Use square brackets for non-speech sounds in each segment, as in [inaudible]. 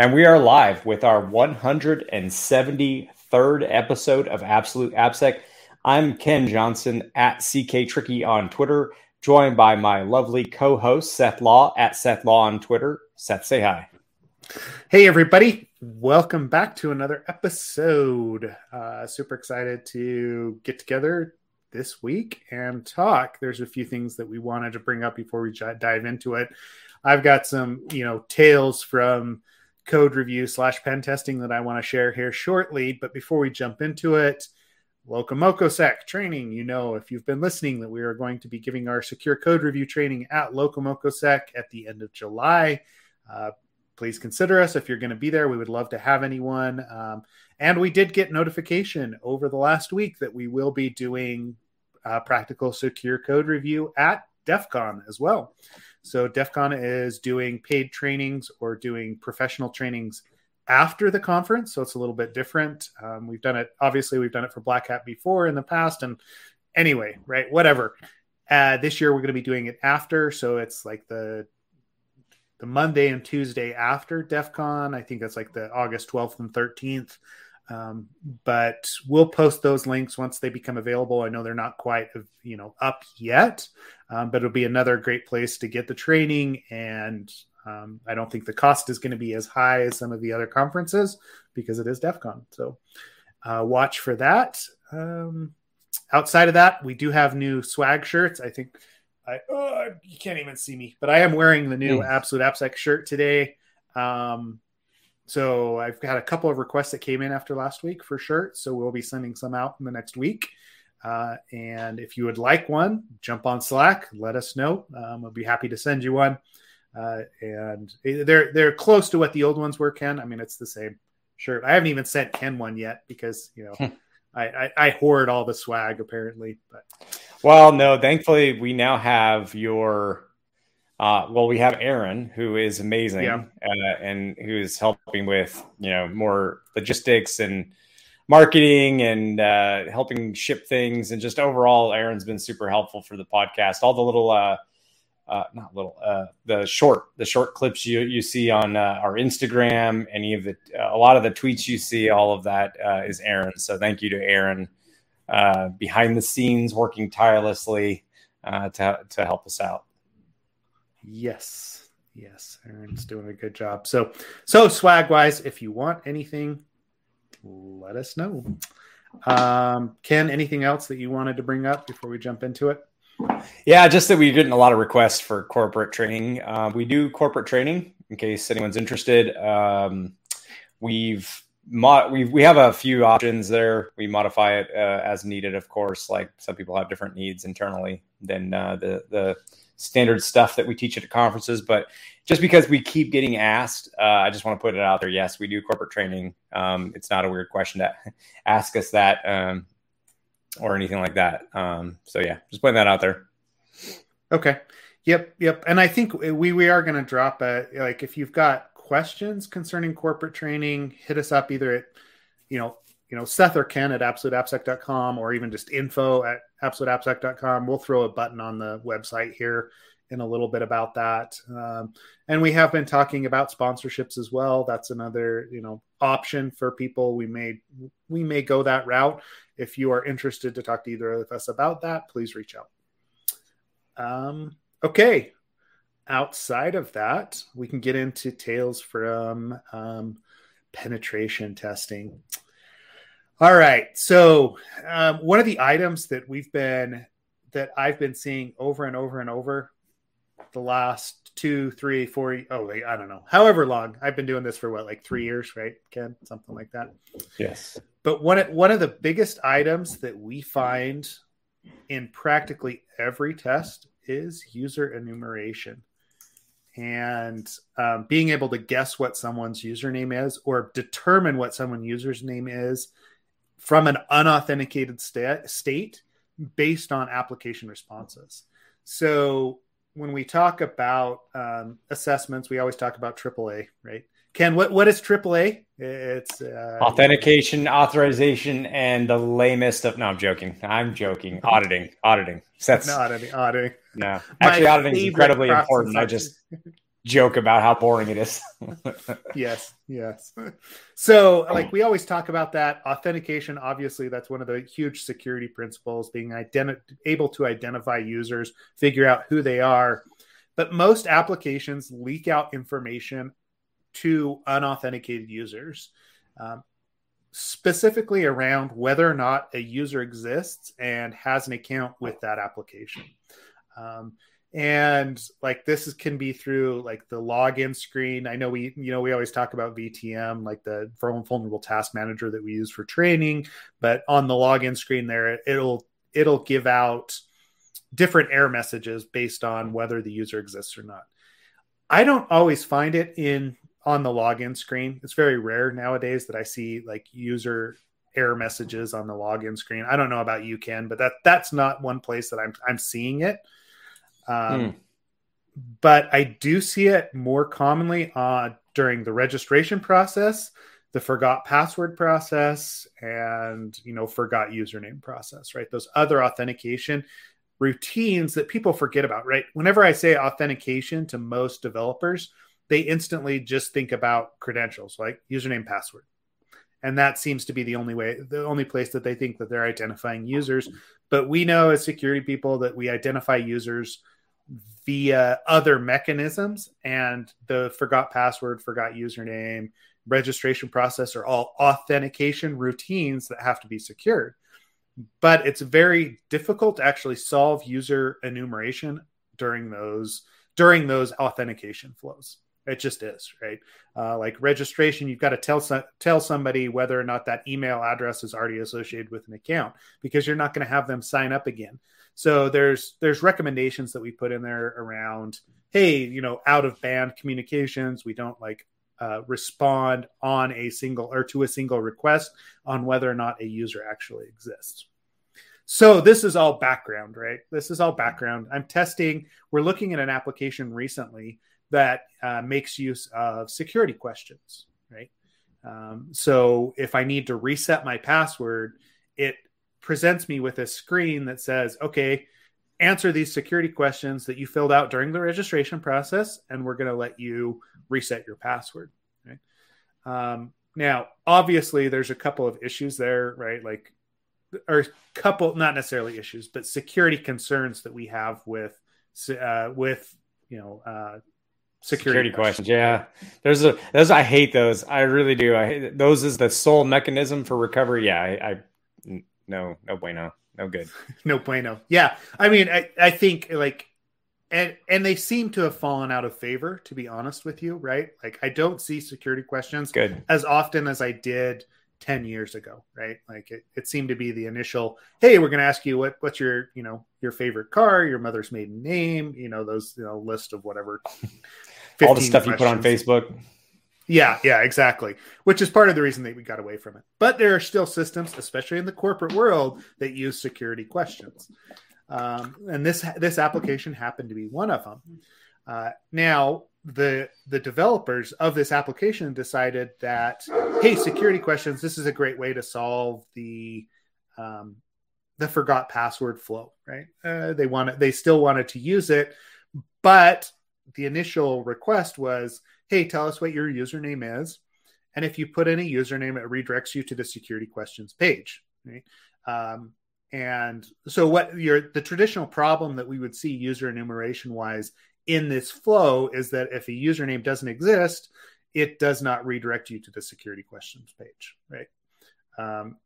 And we are live with our 173rd episode of Absolute AppSec. I'm Ken Johnson at CK Tricky on Twitter, joined by my lovely co host, Seth Law at Seth Law on Twitter. Seth, say hi. Hey, everybody. Welcome back to another episode. Uh, super excited to get together this week and talk. There's a few things that we wanted to bring up before we dive into it. I've got some, you know, tales from code review slash pen testing that I want to share here shortly. But before we jump into it, Locomocosec training. You know, if you've been listening, that we are going to be giving our secure code review training at Locomocosec at the end of July. Uh, please consider us if you're going to be there. We would love to have anyone. Um, and we did get notification over the last week that we will be doing uh, practical secure code review at DEF CON as well. So DEF CON is doing paid trainings or doing professional trainings after the conference. So it's a little bit different. Um, we've done it, obviously, we've done it for Black Hat before in the past. And anyway, right, whatever. Uh, this year we're going to be doing it after. So it's like the the Monday and Tuesday after DEF CON. I think that's like the August 12th and 13th. Um, but we'll post those links once they become available. I know they're not quite, you know, up yet, um, but it'll be another great place to get the training. And um, I don't think the cost is going to be as high as some of the other conferences because it is DEF CON. So uh, watch for that. Um, outside of that, we do have new swag shirts. I think I oh, you can't even see me, but I am wearing the new. Absolute AppSec shirt today. Um, so I've got a couple of requests that came in after last week for shirts. So we'll be sending some out in the next week. Uh, and if you would like one, jump on Slack, let us know. Um, I'll be happy to send you one. Uh, and they're they're close to what the old ones were, Ken. I mean, it's the same shirt. I haven't even sent Ken one yet because you know hmm. I, I, I hoard all the swag apparently. But well, no, thankfully we now have your uh, well, we have Aaron, who is amazing, yeah. uh, and who's helping with you know more logistics and marketing and uh, helping ship things, and just overall, Aaron's been super helpful for the podcast. All the little, uh, uh, not little, uh, the short, the short clips you you see on our Instagram, any of the, a lot of the tweets you see, all of that is Aaron. So thank you to Aaron behind the scenes, working tirelessly to to help us out. Yes. Yes. Aaron's doing a good job. So, so swag wise, if you want anything, let us know. Um, Ken, anything else that you wanted to bring up before we jump into it? Yeah, just that we're getting a lot of requests for corporate training. Uh, we do corporate training in case anyone's interested. Um, we've mod- we we have a few options there. We modify it uh, as needed, of course. Like some people have different needs internally than uh, the the standard stuff that we teach at conferences. But just because we keep getting asked, uh, I just want to put it out there. Yes, we do corporate training. Um, it's not a weird question to [laughs] ask us that um, or anything like that. Um, so yeah, just putting that out there. Okay. Yep. Yep. And I think we we are going to drop a like if you've got questions concerning corporate training, hit us up either at you know you know, Seth or Ken at absoluteappsec.com or even just info at absoluteappsec.com. We'll throw a button on the website here in a little bit about that. Um, and we have been talking about sponsorships as well. That's another, you know, option for people. We may we may go that route. If you are interested to talk to either of us about that, please reach out. Um, okay. Outside of that, we can get into tales from um, penetration testing. All right. So um, one of the items that we've been that I've been seeing over and over and over the last two, three, four, oh, wait, I don't know, however long I've been doing this for what, like three years, right, Ken? Something like that. Yes. But one one of the biggest items that we find in practically every test is user enumeration and um, being able to guess what someone's username is or determine what someone's username is from an unauthenticated sta- state based on application responses. So when we talk about um, assessments, we always talk about AAA, right? Ken, what, what is AAA? It's uh, authentication, authorization, and the lamest of. No, I'm joking. I'm joking. [laughs] Auditing, auditing. That's no, auditing, auditing. No, actually, auditing is incredibly important. I just joke about how boring it is. [laughs] yes, yes. [laughs] So, like we always talk about that authentication. Obviously, that's one of the huge security principles: being identi- able to identify users, figure out who they are. But most applications leak out information to unauthenticated users. Um, specifically around whether or not a user exists and has an account with that application. Um, and like this is, can be through like the login screen. I know we, you know, we always talk about VTM, like the vulnerable task manager that we use for training, but on the login screen there, it'll it'll give out different error messages based on whether the user exists or not. I don't always find it in on the login screen. It's very rare nowadays that I see like user error messages on the login screen. I don't know about you, Ken, but that that's not one place that I'm I'm seeing it. Um, hmm. But I do see it more commonly uh, during the registration process, the forgot password process, and you know forgot username process. Right, those other authentication routines that people forget about. Right, whenever I say authentication to most developers they instantly just think about credentials like username password and that seems to be the only way the only place that they think that they're identifying users but we know as security people that we identify users via other mechanisms and the forgot password forgot username registration process are all authentication routines that have to be secured. But it's very difficult to actually solve user enumeration during those during those authentication flows it just is, right? Uh, like registration, you've got to tell tell somebody whether or not that email address is already associated with an account because you're not going to have them sign up again. So there's there's recommendations that we put in there around, hey, you know, out of band communications, we don't like uh, respond on a single or to a single request on whether or not a user actually exists. So this is all background, right? This is all background. I'm testing. We're looking at an application recently that uh, makes use of security questions, right? Um, so if I need to reset my password, it presents me with a screen that says, okay, answer these security questions that you filled out during the registration process, and we're going to let you reset your password. Right? Um, now, obviously, there's a couple of issues there, right? Like, or a couple, not necessarily issues, but security concerns that we have with, uh, with you know, uh, security, security questions. Yeah, there's a those. I hate those. I really do. I hate those. Is the sole mechanism for recovery? Yeah, I, I no, no bueno, no good, [laughs] no bueno. Yeah, I mean, I, I think like, and and they seem to have fallen out of favor. To be honest with you, right? Like, I don't see security questions good as often as I did 10 years ago right like it, it seemed to be the initial hey we're going to ask you what what's your you know your favorite car your mother's maiden name you know those you know list of whatever all the stuff questions. you put on facebook. Yeah yeah exactly. Which is part of the reason that we got away from it. But there are still systems especially in the corporate world that use security questions. Um, and this this application happened to be one of them. Uh, now the the developers of this application decided that hey security questions this is a great way to solve the um, the forgot password flow right? Uh, they wanted they still wanted to use it but the initial request was hey tell us what your username is and if you put in a username it redirects you to the security questions page right um, and so what your the traditional problem that we would see user enumeration wise in this flow is that if a username doesn't exist, it does not redirect you to the security questions page, right? Um,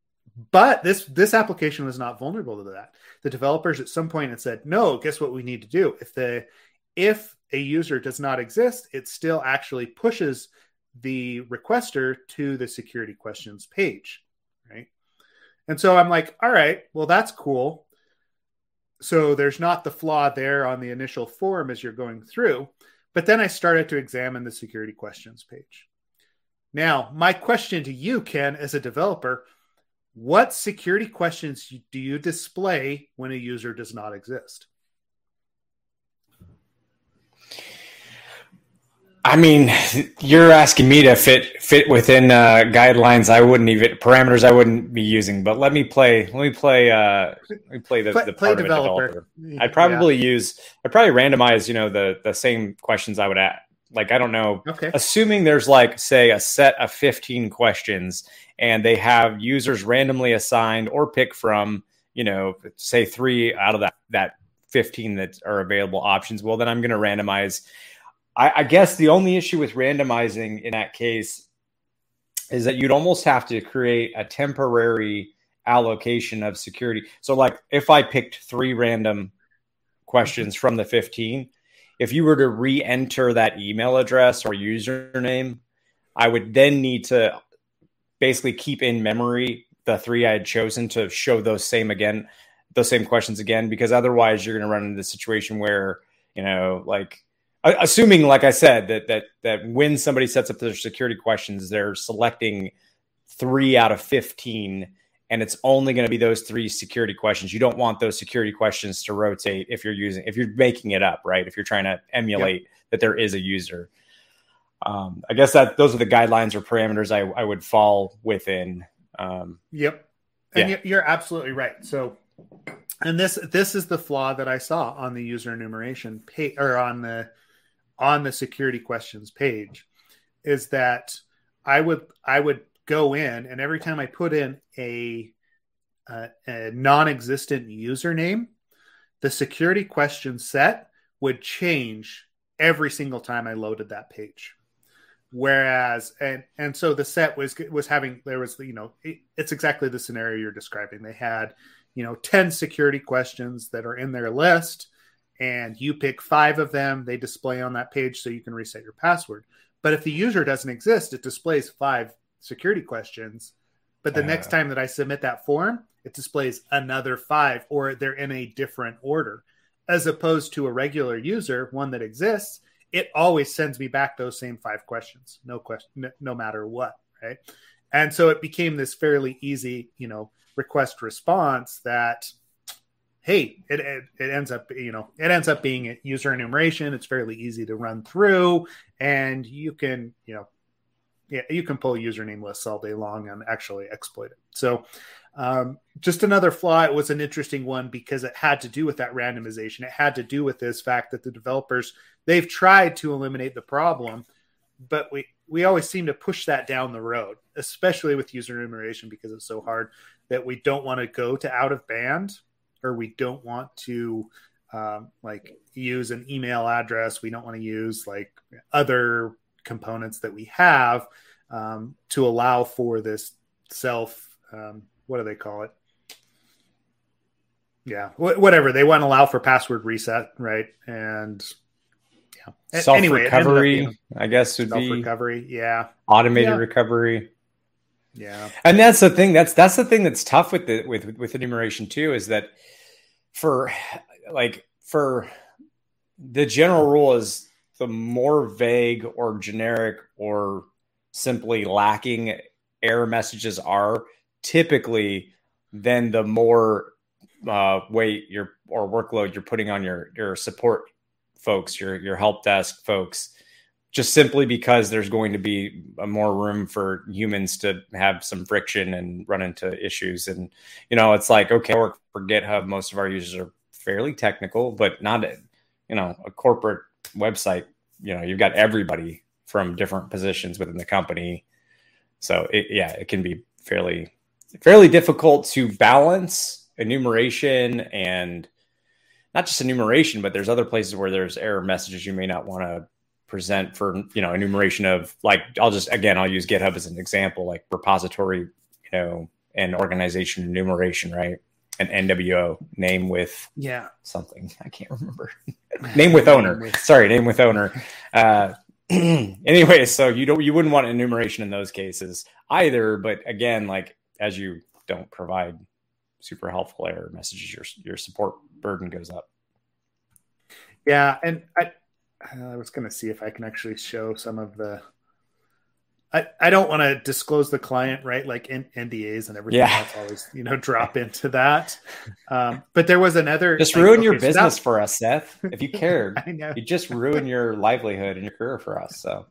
but this this application was not vulnerable to that. The developers at some point had said, "No, guess what we need to do? If the if a user does not exist, it still actually pushes the requester to the security questions page, right?" And so I'm like, "All right, well that's cool so there's not the flaw there on the initial form as you're going through. But then I started to examine the security questions page. Now, my question to you, Ken, as a developer, what security questions do you display when a user does not exist? I mean, you're asking me to fit fit within uh, guidelines. I wouldn't even parameters. I wouldn't be using. But let me play. Let me play. Uh, let me play the, play, the part play of developer. I'd probably yeah. use. I'd probably randomize. You know the the same questions I would add. like I don't know. Okay. Assuming there's like say a set of 15 questions and they have users randomly assigned or pick from, you know, say three out of that that 15 that are available options. Well, then I'm going to randomize. I, I guess the only issue with randomizing in that case is that you'd almost have to create a temporary allocation of security. So, like if I picked three random questions from the 15, if you were to re-enter that email address or username, I would then need to basically keep in memory the three I had chosen to show those same again, those same questions again, because otherwise you're going to run into the situation where, you know, like assuming, like I said, that that that when somebody sets up their security questions, they're selecting three out of 15 and it's only going to be those three security questions. You don't want those security questions to rotate if you're using if you're making it up, right? If you're trying to emulate yep. that there is a user. Um, I guess that those are the guidelines or parameters I, I would fall within. Um, yep, and yeah. you're absolutely right. So, and this this is the flaw that I saw on the user enumeration page or on the on the security questions page, is that I would I would go in and every time I put in a, a, a non-existent username, the security question set would change every single time I loaded that page. Whereas, and and so the set was was having there was you know it, it's exactly the scenario you're describing. They had you know ten security questions that are in their list, and you pick five of them. They display on that page so you can reset your password. But if the user doesn't exist, it displays five security questions. But the uh, next time that I submit that form, it displays another five, or they're in a different order. As opposed to a regular user, one that exists, it always sends me back those same five questions, no question, no, no matter what, right? And so it became this fairly easy, you know, request response that hey it, it, it, ends up you know it ends up being user enumeration it's fairly easy to run through and you can you know yeah, you can pull username lists all day long and actually exploit it. So, um, just another flaw. It was an interesting one because it had to do with that randomization. It had to do with this fact that the developers they've tried to eliminate the problem, but we we always seem to push that down the road, especially with user enumeration because it's so hard that we don't want to go to out of band or we don't want to um, like use an email address. We don't want to use like other components that we have um, to allow for this self um, what do they call it? Yeah wh- whatever. They want to allow for password reset right? And yeah. Self anyway, recovery i guess would be self recovery yeah. automated yeah. recovery yeah. And that's the thing that's that's the thing that's tough with the with with enumeration too is that for like for the general rule is the more vague or generic or simply lacking error messages are, typically, then the more uh, weight your or workload you're putting on your your support folks, your your help desk folks, just simply because there's going to be more room for humans to have some friction and run into issues. And you know, it's like okay, work for GitHub. Most of our users are fairly technical, but not a, you know a corporate website, you know, you've got everybody from different positions within the company. So it, yeah, it can be fairly fairly difficult to balance enumeration and not just enumeration, but there's other places where there's error messages you may not want to present for you know enumeration of like I'll just again I'll use GitHub as an example like repository you know and organization enumeration right an NWO name with yeah something I can't remember [laughs] name with owner. Name with... Sorry, name with owner. Uh, [clears throat] anyway, so you don't you wouldn't want enumeration in those cases either. But again, like as you don't provide super helpful error messages, your your support burden goes up. Yeah, and I I was going to see if I can actually show some of the I, I don't want to disclose the client, right? Like in, NDAs and everything yeah. else always, you know, drop into that. Um, but there was another. Just ruin your business for us, Seth. If you [laughs] cared, you just ruin your livelihood and your career for us. So,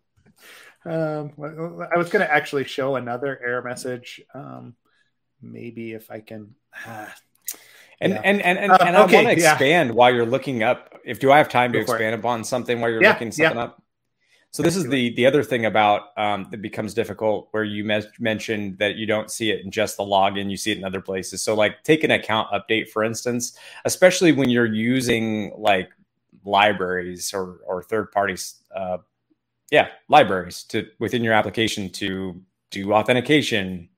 um, I was going to actually show another error message. Um, maybe if I can. Ah, and, yeah. and, and and uh, and, I okay, want to expand yeah. while you're looking up. If do I have time to Go expand upon something while you're yeah, looking something up? So this is the the other thing about um, that becomes difficult where you me- mentioned that you don't see it in just the login, you see it in other places. So like take an account update for instance, especially when you're using like libraries or or third parties, uh, yeah, libraries to within your application to do authentication,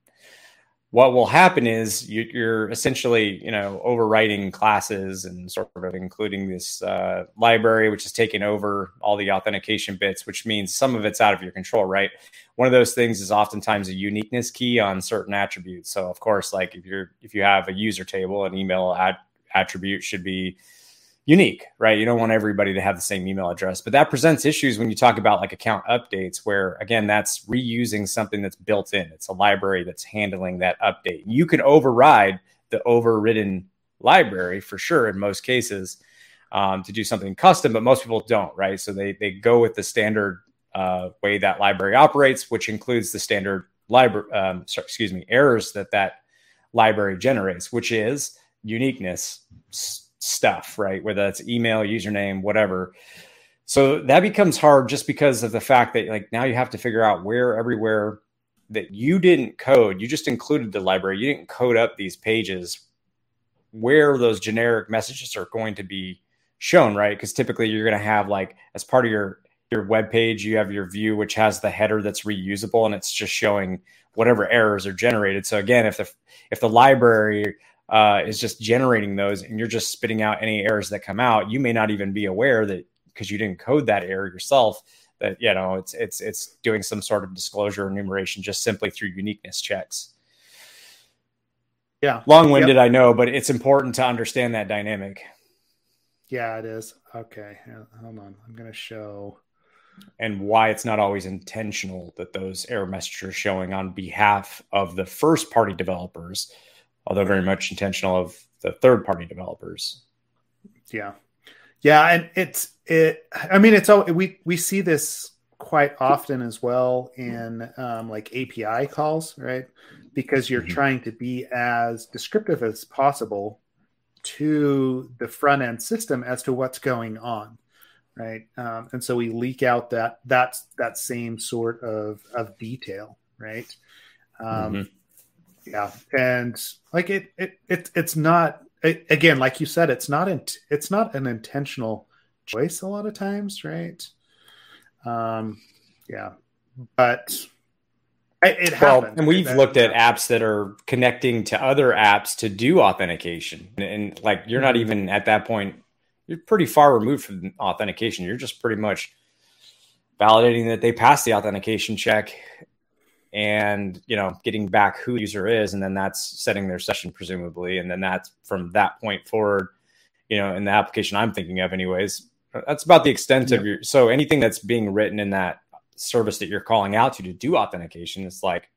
what will happen is you, are essentially you know overwriting classes and sort of including this uh, library which is taking over all the authentication bits which means some of it's out of your control right? One of those things is oftentimes a uniqueness key on certain attributes. So of course like if you're if you have a user table an email ad, attribute should be unique, right? You don't want everybody to have the same email address, but that presents issues when you talk about like account updates, where again, that's reusing something that's built in. It's a library that's handling that update. You can override the overridden library for sure in most cases um, to do something custom, but most people don't, right? So they they go with the standard uh, way that library operates, which includes the standard library, um, sorry, excuse me, errors that that library generates, which is uniqueness stuff, right? Whether that's email, username, whatever. So that becomes hard just because of the fact that like now you have to figure out where everywhere that you didn't code, you just included the library, you didn't code up these pages where those generic messages are going to be shown, right? Because typically you're going to have like as part of your your web page, you have your view which has the header that's reusable and it's just showing whatever errors are generated. So again, if the if the library uh, is just generating those and you're just spitting out any errors that come out you may not even be aware that because you didn't code that error yourself that you know it's it's it's doing some sort of disclosure enumeration just simply through uniqueness checks. Yeah. Long-winded yep. i know but it's important to understand that dynamic. Yeah it is. Okay hold on. I'm going to show and why it's not always intentional that those error messages are showing on behalf of the first party developers although very much intentional of the third party developers. Yeah. Yeah. And it's, it, I mean, it's all, we, we see this quite often as well in um, like API calls, right? Because you're mm-hmm. trying to be as descriptive as possible to the front end system as to what's going on right um, and so we leak out that that's that same sort of of detail right um, mm-hmm yeah. And like it it, it it's not it, again like you said it's not in, it's not an intentional choice a lot of times right? Um yeah. But it, it well, and we've that, looked at apps that are connecting to other apps to do authentication. And, and like you're not mm-hmm. even at that point you're pretty far removed from authentication. You're just pretty much validating that they passed the authentication check and you know getting back who the user is and then that's setting their session presumably and then that's from that point forward you know in the application i'm thinking of anyways that's about the extent yeah. of your so anything that's being written in that service that you're calling out to to do authentication it's like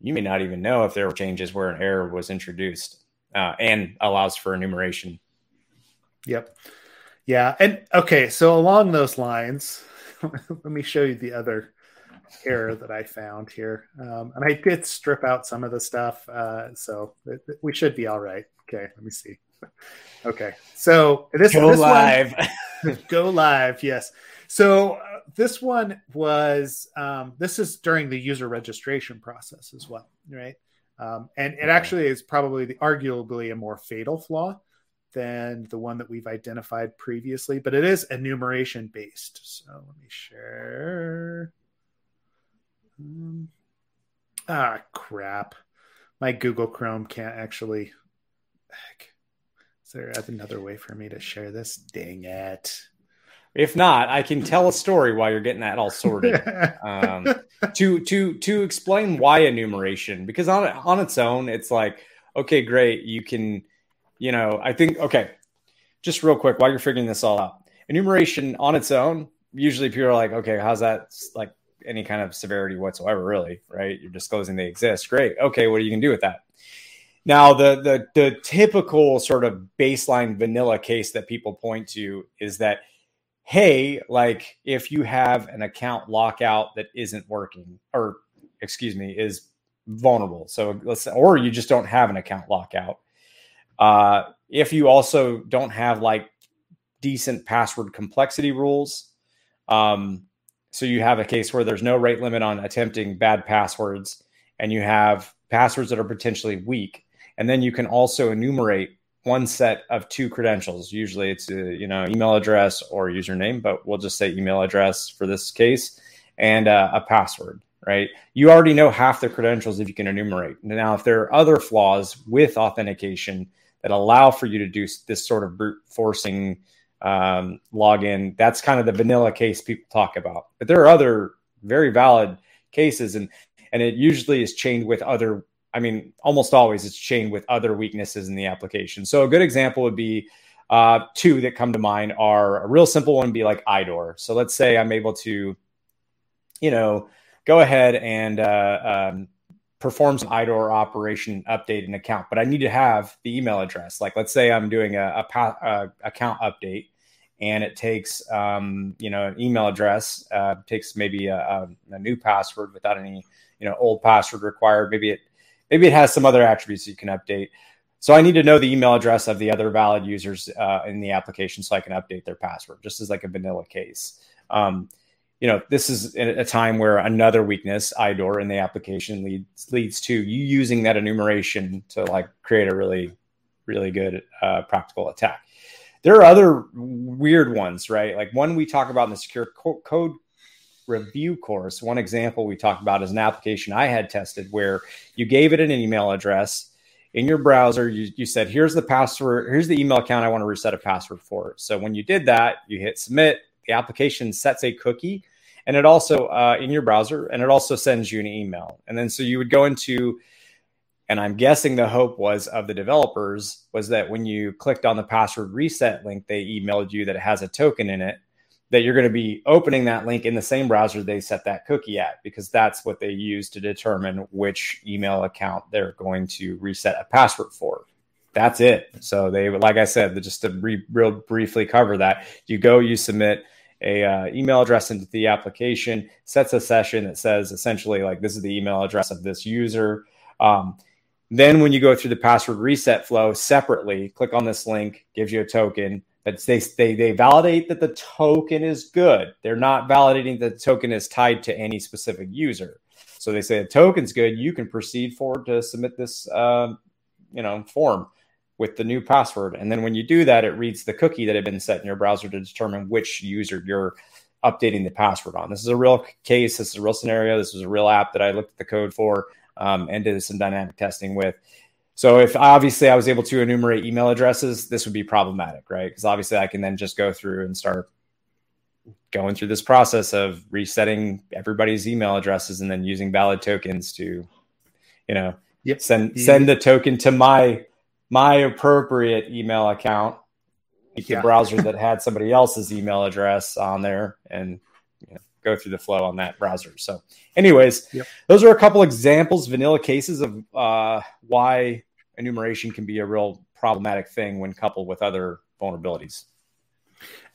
you may not even know if there were changes where an error was introduced uh, and allows for enumeration yep yeah and okay so along those lines [laughs] let me show you the other error that I found here. Um, and I did strip out some of the stuff, uh, so it, it, we should be all right. Okay, let me see. [laughs] Okay, so this go this live. One, [laughs] go live. Yes. So uh, this one was um, this is during the user registration process as well, right? Um, and it actually is probably the arguably a more fatal flaw than the one that we've identified previously, but it is enumeration based. So let me share. Um, ah, crap. My Google Chrome can't actually. Heck. Is there another way for me to share this? Dang it. If not, I can tell a story while you're getting that all sorted. [laughs] um, to to to explain why enumeration, because on on its own, it's like okay, great, you can, you know, I think okay, just real quick while you're figuring this all out, enumeration on its own, usually people are like, okay, how's that like any kind of severity whatsoever, really, right? You're disclosing they exist. Great. Okay, what are you going to do with that? Now, the, the the typical sort of baseline vanilla case that people point to is that, hey, like if you have an account lockout that isn't working, or excuse me, is vulnerable. So let's or you just don't have an account lockout. Uh, if you also don't have like decent password complexity rules, um, So you have a case where there's no rate limit on attempting bad passwords, and you have passwords that are potentially weak. And then you can also enumerate one set of two credentials. Usually it's a you know email address or username, but we'll just say email address for this case and uh, a password. Right? You already know half the credentials if you can enumerate. Now, if there are other flaws with authentication that allow for you to do this sort of brute forcing um, login. That's kind of the vanilla case people talk about. But there are other very valid cases, and and it usually is chained with other. I mean, almost always it's chained with other weaknesses in the application. So a good example would be uh, two that come to mind are a real simple one would be like IDOR. So let's say I'm able to, you know, go ahead and uh, um, perform some IDOR operation, update an account, but I need to have the email address. Like, let's say I'm doing a, a, a account update, and it takes, um, you know, an email address, uh, takes maybe a, a, new password without any, you know, old password required. Maybe it, maybe it has some other attributes you can update. So I need to know the email address of the other valid users uh, in the application so I can update their password, just as like a vanilla case. Um, you know, this is a time where another weakness, IDOR, in the application leads leads to you using that enumeration to like create a really, really good uh, practical attack. There are other weird ones, right? Like one we talk about in the secure co- code review course. One example we talked about is an application I had tested where you gave it an email address in your browser. You, you said, "Here's the password. Here's the email account I want to reset a password for." So when you did that, you hit submit the application sets a cookie and it also uh, in your browser and it also sends you an email. And then so you would go into and i'm guessing the hope was of the developers was that when you clicked on the password reset link they emailed you that it has a token in it that you're going to be opening that link in the same browser they set that cookie at because that's what they use to determine which email account they're going to reset a password for. That's it. So they like i said just to re- real briefly cover that. You go you submit a uh, email address into the application, sets a session that says essentially like this is the email address of this user. Um, then when you go through the password reset flow separately, click on this link, gives you a token. That they, they they validate that the token is good. They're not validating that the token is tied to any specific user. So they say the token's good. You can proceed forward to submit this, uh, you know, form with the new password. And then when you do that, it reads the cookie that had been set in your browser to determine which user you're updating the password on. This is a real case. This is a real scenario. This was a real app that I looked at the code for um, and did some dynamic testing with. So if obviously I was able to enumerate email addresses, this would be problematic, right? Because obviously I can then just go through and start going through this process of resetting everybody's email addresses and then using valid tokens to, you know, yep. send send the token to my my appropriate email account, yeah. the browser that had somebody else's email address on there, and you know, go through the flow on that browser. So, anyways, yep. those are a couple examples, vanilla cases of uh, why enumeration can be a real problematic thing when coupled with other vulnerabilities.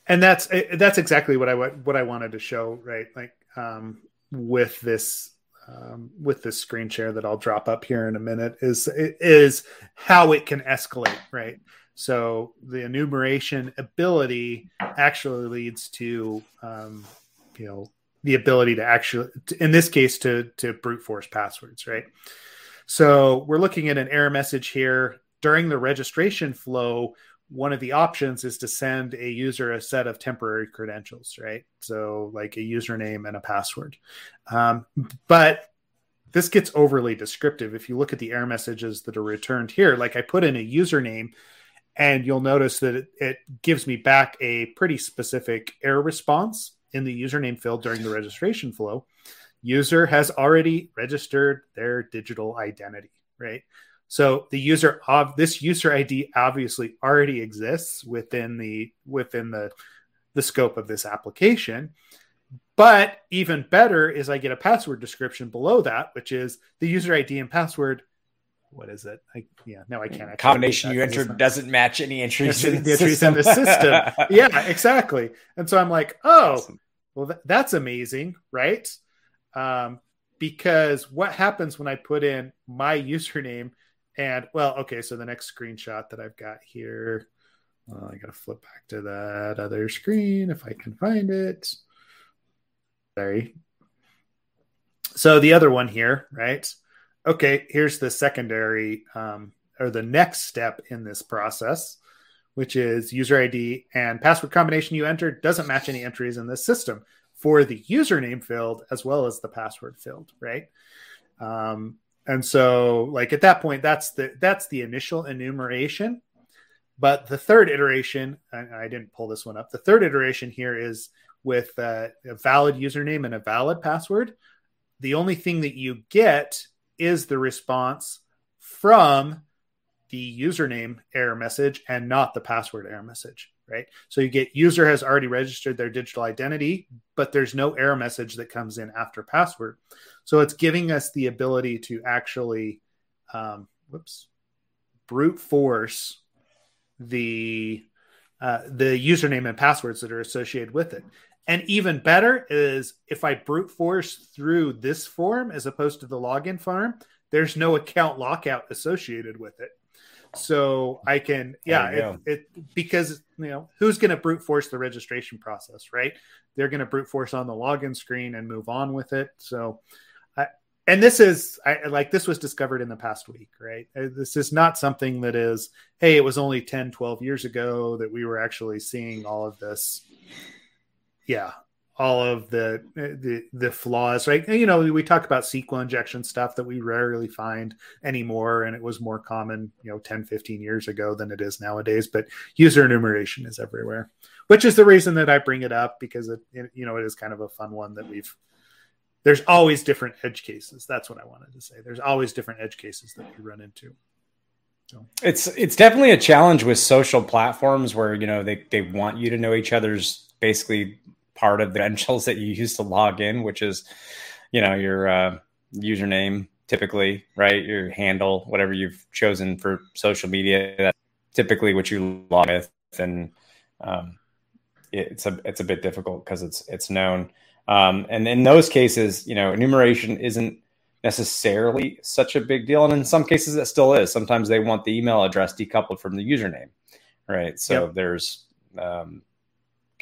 And that's that's exactly what I what I wanted to show, right? Like um, with this um, with this screen share that I'll drop up here in a minute is is how it can escalate, right? So the enumeration ability actually leads to um, you know the ability to actually, in this case, to to brute force passwords, right? So we're looking at an error message here during the registration flow one of the options is to send a user a set of temporary credentials, right? So, like a username and a password. Um, but this gets overly descriptive. If you look at the error messages that are returned here, like I put in a username, and you'll notice that it, it gives me back a pretty specific error response in the username field during the registration flow. User has already registered their digital identity, right? So the user of this user ID obviously already exists within the within the the scope of this application. But even better is I get a password description below that, which is the user ID and password. What is it? I, yeah, no, I can't. Combination you entered doesn't match any entries in the, entries in the system. [laughs] yeah, exactly. And so I'm like, oh, awesome. well, th- that's amazing, right? Um, because what happens when I put in my username and well, okay, so the next screenshot that I've got here, I got to flip back to that other screen if I can find it. Sorry. So the other one here, right? Okay, here's the secondary um, or the next step in this process, which is user ID and password combination you entered doesn't match any entries in this system for the username field as well as the password field, right? Um, and so, like at that point, that's the that's the initial enumeration. But the third iteration, I didn't pull this one up. The third iteration here is with uh, a valid username and a valid password. The only thing that you get is the response from the username error message and not the password error message, right? So you get user has already registered their digital identity, but there's no error message that comes in after password. So it's giving us the ability to actually, um, whoops, brute force the uh, the username and passwords that are associated with it. And even better is if I brute force through this form as opposed to the login form, there's no account lockout associated with it. So I can, yeah, it, it, because you know who's going to brute force the registration process, right? They're going to brute force on the login screen and move on with it. So, I, and this is I, like this was discovered in the past week, right? Uh, this is not something that is, hey, it was only 10, 12 years ago that we were actually seeing all of this. Yeah, all of the the the flaws right? You know we talk about sql injection stuff that we rarely find anymore and it was more common you know 10 15 years ago than it is nowadays but user enumeration is everywhere which is the reason that i bring it up because it, you know it is kind of a fun one that we've there's always different edge cases. That's what i wanted to say. There's always different edge cases that we run into. So. It's it's definitely a challenge with social platforms where you know they, they want you to know each other's basically part of the credentials that you use to log in, which is, you know, your uh, username typically, right? Your handle, whatever you've chosen for social media, that's typically what you log with, and um, it's a it's a bit difficult because it's it's known. Um, and in those cases, you know, enumeration isn't necessarily such a big deal, and in some cases, it still is. Sometimes they want the email address decoupled from the username, right? So yep. there's um,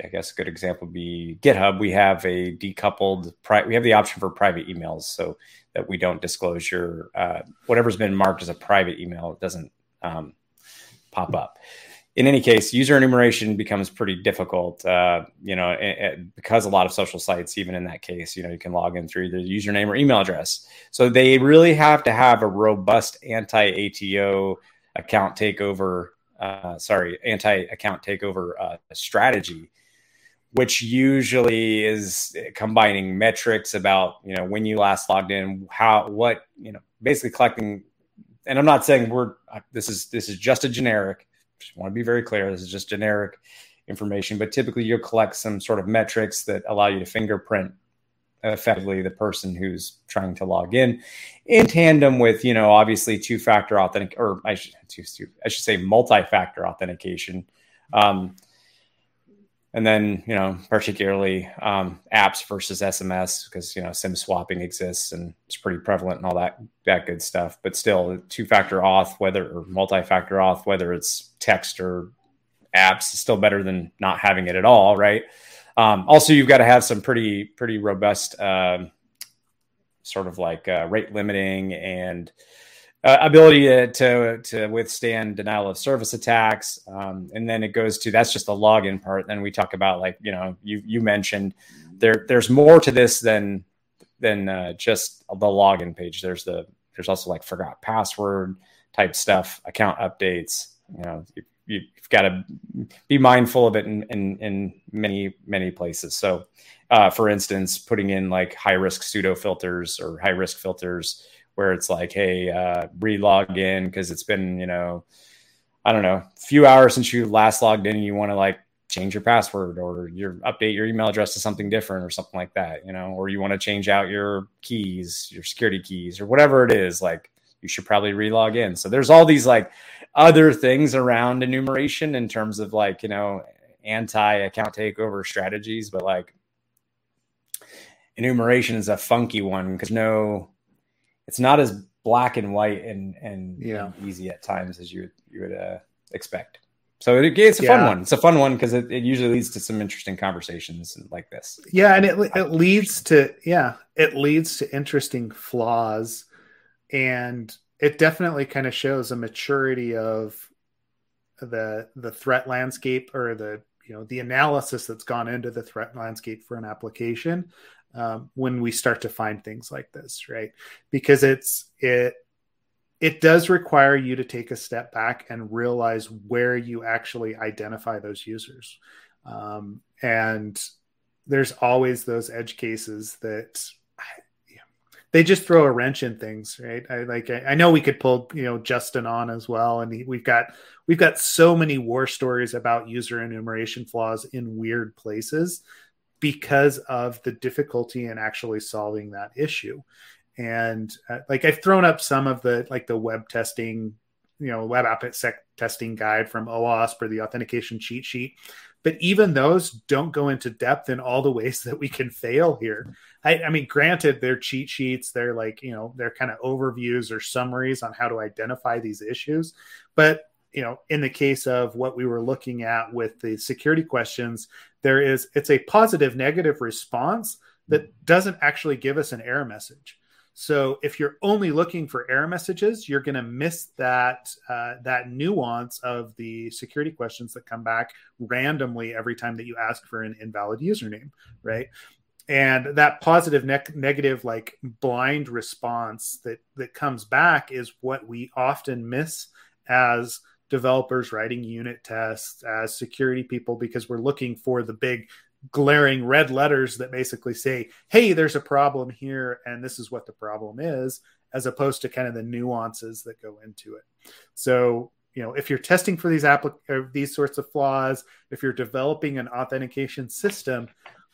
I guess a good example would be GitHub. We have a decoupled, pri- we have the option for private emails so that we don't disclose your, uh, whatever's been marked as a private email, it doesn't um, pop up. In any case, user enumeration becomes pretty difficult, uh, you know, it, it, because a lot of social sites, even in that case, you know, you can log in through either username or email address. So they really have to have a robust anti-ATO account takeover, uh, sorry, anti-account takeover uh, strategy which usually is combining metrics about you know when you last logged in how what you know basically collecting. And i'm not saying we're this is this is just a generic. Just want to be very clear this is just generic information but typically you'll collect some sort of metrics that allow you to fingerprint effectively the person who's trying to log in in tandem with you know obviously two factor authentic or i should i should say multi-factor authentication. Um, and then you know particularly um, apps versus sms because you know sim swapping exists and it's pretty prevalent and all that that good stuff. But still two factor auth whether or multi-factor auth whether it's text or apps is still better than not having it at all right? Um, also you've got to have some pretty pretty robust uh, sort of like uh, rate limiting and uh, ability to, to, to withstand denial of service attacks, um, and then it goes to that's just the login part. Then we talk about like you know you you mentioned there there's more to this than than uh, just the login page. There's the there's also like forgot password type stuff, account updates. You know you, you've got to be mindful of it in, in, in many many places. So, uh, for instance, putting in like high risk pseudo filters or high risk filters where it's like, hey, uh, re-log in because it's been, you know, I don't know, a few hours since you last logged in and you want to like change your password or your update your email address to something different or something like that, you know, or you want to change out your keys, your security keys or whatever it is, like you should probably re-log in. So there's all these like other things around enumeration in terms of like, you know, anti-account takeover strategies, but like enumeration is a funky one because no it's not as black and white and and, yeah. and easy at times as you would, you would uh, expect. So it, it's a yeah. fun one. It's a fun one because it, it usually leads to some interesting conversations like this. Yeah, and it it leads to yeah, it leads to interesting flaws, and it definitely kind of shows a maturity of the the threat landscape or the you know the analysis that's gone into the threat landscape for an application um, when we start to find things like this, right? Because it's it it does require you to take a step back and realize where you actually identify those users, um, and there's always those edge cases that they just throw a wrench in things, right? I like I, I know we could pull you know Justin on as well, and we've got we've got so many war stories about user enumeration flaws in weird places because of the difficulty in actually solving that issue. And uh, like I've thrown up some of the like the web testing, you know, web app sec testing guide from OWASP or the authentication cheat sheet. But even those don't go into depth in all the ways [laughs] that we can fail here. I, I mean, granted, they're cheat sheets, they're like, you know, they're kind of overviews or summaries on how to identify these issues. But you know, in the case of what we were looking at with the security questions, there is it's a positive negative response that doesn't actually give us an error message. So if you're only looking for error messages, you're going to miss that uh, that nuance of the security questions that come back randomly every time that you ask for an invalid username, right? And that positive ne- negative like blind response that that comes back is what we often miss as developers writing unit tests, as security people, because we're looking for the big glaring red letters that basically say, hey, there's a problem here, and this is what the problem is, as opposed to kind of the nuances that go into it. So, you know, if you're testing for these applic- uh, these sorts of flaws, if you're developing an authentication system,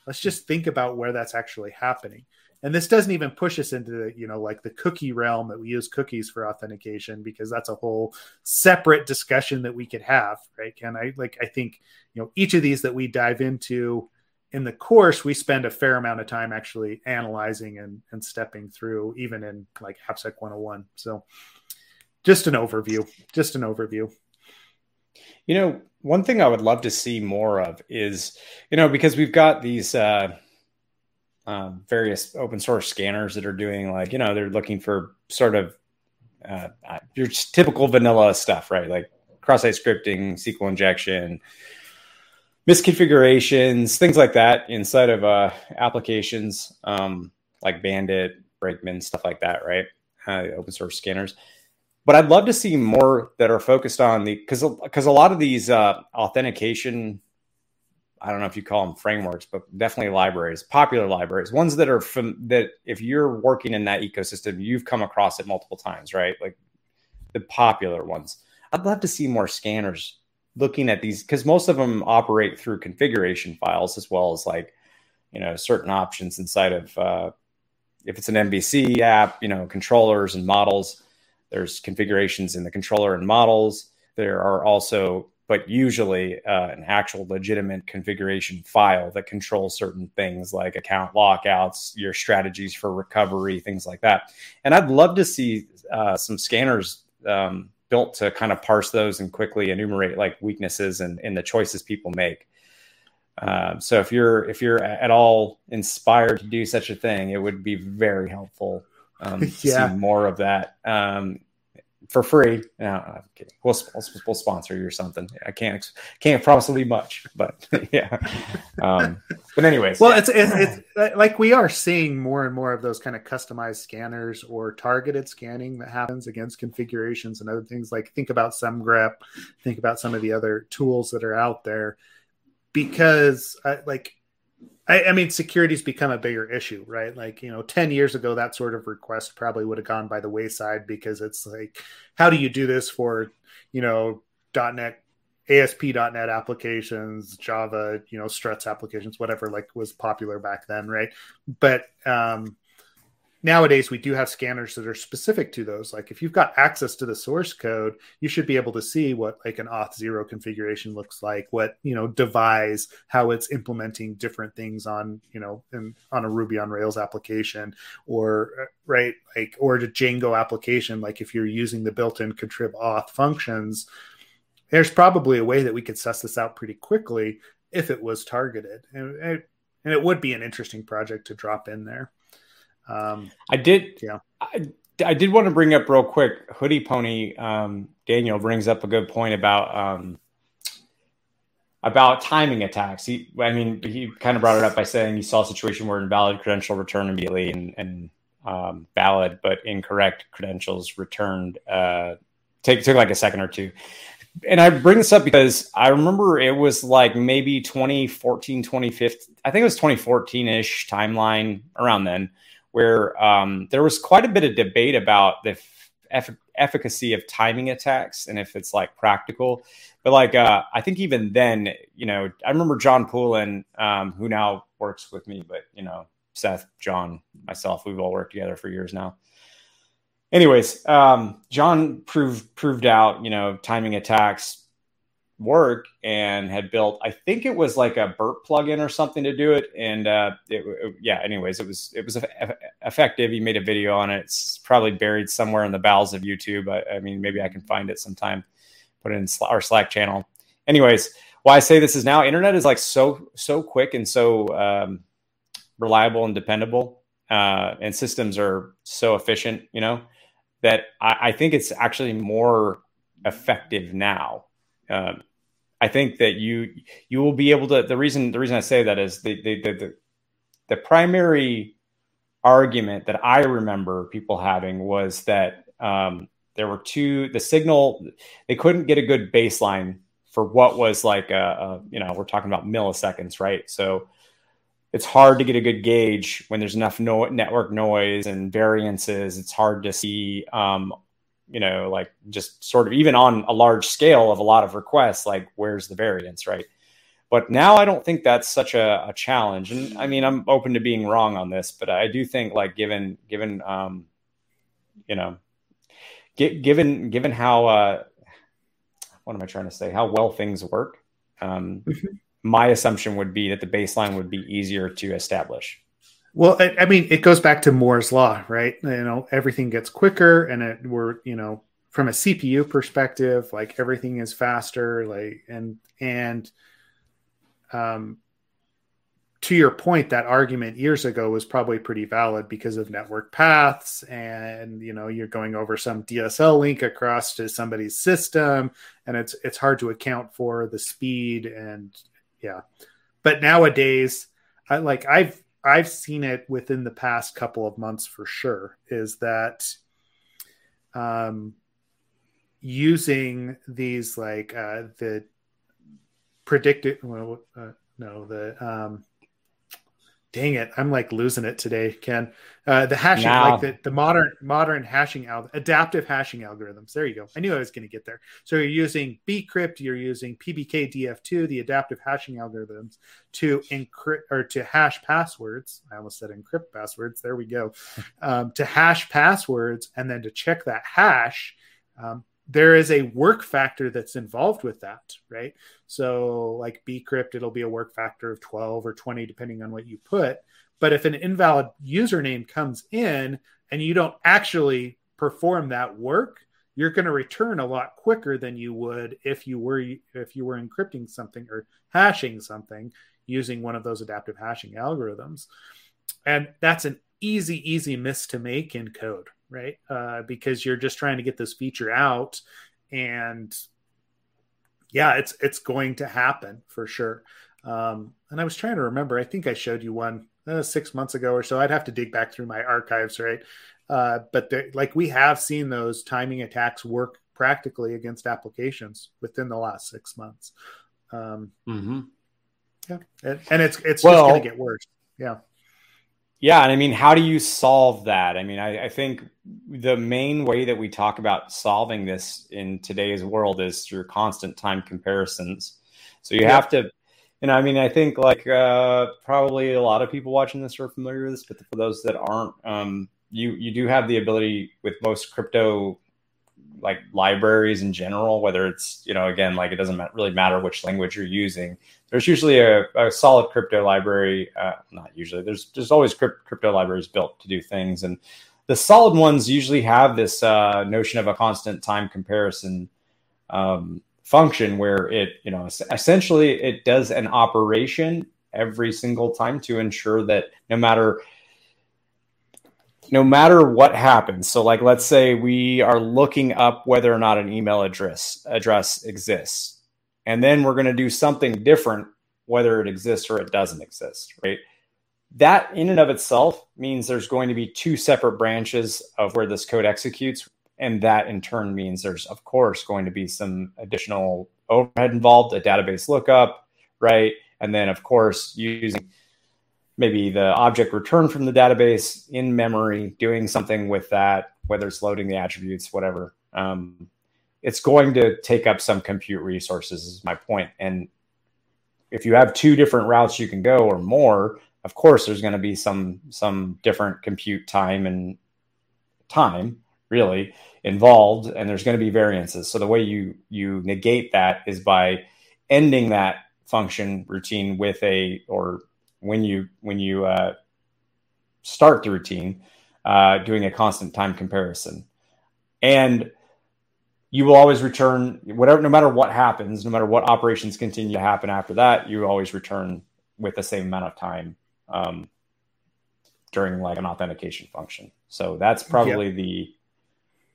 let's just think about where that's actually happening and this doesn't even push us into the, you know like the cookie realm that we use cookies for authentication because that's a whole separate discussion that we could have right? Can i like i think you know each of these that we dive into in the course we spend a fair amount of time actually analyzing and, and stepping through even in like appsec 101 so just an overview just an overview. You know one thing i would love to see more of is you know because we've got these uh um, various open source scanners that are doing like you know they're looking for sort of uh, your typical vanilla stuff, right? Like cross-site scripting, SQL injection, misconfigurations, things like that inside of uh, applications um, like Bandit, Brakeman, stuff like that, right? Uh, open source scanners. But I'd love to see more that are focused on the because because a lot of these uh, authentication I don't know if you call them frameworks, but definitely libraries, popular libraries, ones that are from that if you're working in that ecosystem, you've come across it multiple times, right? Like the popular ones. I'd love to see more scanners looking at these because most of them operate through configuration files as well as like you know certain options inside of uh, if it's an MVC app, you know controllers and models. There's configurations in the controller and models. There are also but usually uh, an actual legitimate configuration file that controls certain things like account lockouts, your strategies for recovery, things like that. And I'd love to see uh, some scanners um, built to kind of parse those and quickly enumerate like weaknesses and, and the choices people make. Um, so if you're if you're at all inspired to do such a thing, it would be very helpful um, to yeah. see more of that. Um, for free. No, I'm kidding. We'll, we'll, we'll, sponsor you or something. I can't can't promise it'll be much, but [laughs] yeah. Um, but anyways, well, it's, it's, it's like we are seeing more and more of those kind of customized scanners or targeted scanning that happens against configurations and other things. Like think about SemGrep, think about some of the other tools that are out there, because uh, like I, I, mean, security's become a bigger issue, right? Like, you know, 10 years ago, that sort of request probably would have gone by the wayside because it's like, how do you do this for, you know, .NET, ASP.NET applications, Java, you know, struts applications, whatever, like was popular back then, right? But, um, nowadays we do have scanners that are specific to those. Like if you've got access to the source code you should be able to see what like an auth zero configuration looks like what you know devise how it's implementing different things on you know in, on a ruby on rails application or uh, right like or a django application. Like if you're using the built-in contrib auth functions there's probably a way that we could suss this out pretty quickly if it was targeted, and and it would be an interesting project to drop in there. Um, I did, yeah. I, I did want to bring up real quick. Hoodie Pony um, Daniel brings up a good point about um, about timing attacks. He, I mean, he kind of brought it up by saying he saw a situation where invalid credential returned immediately and, and um, valid but incorrect credentials returned. Uh, take took like a second or two. And I bring this up because I remember it was like maybe 2014, 2015. I think it was 2014 ish timeline around then where um, there was quite a bit of debate about the eff- efficacy of timing attacks and if it's like practical. But like, uh, I think even then, you know, I remember John Poulin, um, who now works with me, but you know, Seth, John, myself, we've all worked together for years now. Anyways, um, John proved proved out, you know, timing attacks work and had built i think it was like a burp plugin or something to do it. And uh it, it, yeah anyways it was it was effective. He made a video on it. It's probably buried somewhere in the bowels of youtube. I, I mean maybe i can find it sometime put it in our slack channel. Anyways why i say this is now internet is like so so quick and so um, reliable and dependable uh, and systems are so efficient you know that I, I think it's actually more effective now um, I think that you you will be able to. The reason the reason I say that is the the the, the, primary argument that I remember people having was that um, there were two the signal they couldn't get a good baseline for what was like a, a, you know we're talking about milliseconds right so it's hard to get a good gauge when there's enough no- network noise and variances it's hard to see um, you know, like just sort of even on a large scale of a lot of requests, like where's the variance, right? But now I don't think that's such a, a challenge. And I mean, I'm open to being wrong on this, but I do think like given given um, you know, given given how uh, what am I trying to say? How well things work. Um, mm-hmm. my assumption would be that the baseline would be easier to establish. Well, I, I, mean, it goes back to Moore's law, right? You know, everything gets quicker, and it, we're you know from a CPU perspective, like everything is faster, like and and um, to your point, that argument years ago was probably pretty valid because of network paths, and you know you're going over some DSL link across to somebody's system, and it's it's hard to account for the speed and yeah. But nowadays, I like I've I've seen it within the past couple of months for sure is that um, using these like uh, the predicted well, uh, no the um, dang it. I'm like losing it today ken. Uh, the hashing like the, the modern modern hashing al- adaptive hashing algorithms. There you go. I knew i was going to get there. So you're using bcrypt you're using PBKDF2 the adaptive hashing algorithms to encrypt or to hash passwords. I almost said encrypt passwords. There we go. [laughs] Um, to hash passwords and then to check that hash um, there is a work factor that's involved with that, right? So, like bcrypt, it'll be a work factor of 12 or 20, depending on what you put. But if an invalid username comes in and you don't actually perform that work, you're going to return a lot quicker than you would if you were if you were encrypting something or hashing something using one of those adaptive hashing algorithms. And that's an easy, easy miss to make in code, right? Uh, because you're just trying to get this feature out, and yeah, it's it's going to happen for sure. Um, and I was trying to remember. I think I showed you one uh, six months ago or so. I'd have to dig back through my archives, right? Uh, but like we have seen those timing attacks work practically against applications within the last six months. Um, mm-hmm. Yeah, and, and, it's it's well, just going to get worse. Yeah. Yeah, and I mean, how do you solve that? I mean, I, I, think the main way that we talk about solving this in today's world is through constant time comparisons. So you yeah. have to, and I mean, I think like uh, probably a lot of people watching this are familiar with this, but for those that aren't, um, you you do have the ability with most crypto like libraries in general, whether it's you know again like it doesn't really matter which language you're using there's usually a, a solid crypto library. Uh, not usually. There's there's always crypto libraries built to do things, and the solid ones usually have this uh, notion of a constant time comparison um, function where it, you know, essentially it does an operation every single time to ensure that no matter no matter what happens. So like let's say we are looking up whether or not an email address address exists and then we're going to do something different whether it exists or it doesn't exist right? That in and of itself means there's going to be two separate branches of where this code executes and that in turn means there's of course going to be some additional overhead involved a database lookup right? And then of course using maybe the object returned from the database in memory, doing something with that, whether it's loading the attributes, whatever. Um, it's going to take up some compute resources, is my point. And if you have two different routes you can go or more, of course, there's going to be some some different compute time and time really involved, and there's going to be variances. So the way you you negate that is by ending that function routine with a or when you when you uh, start the routine, uh, doing a constant time comparison, and you will always return whatever, no matter what happens, no matter what operations continue to happen after that, you always return with the same amount of time um, during like an authentication function. So that's probably yep. the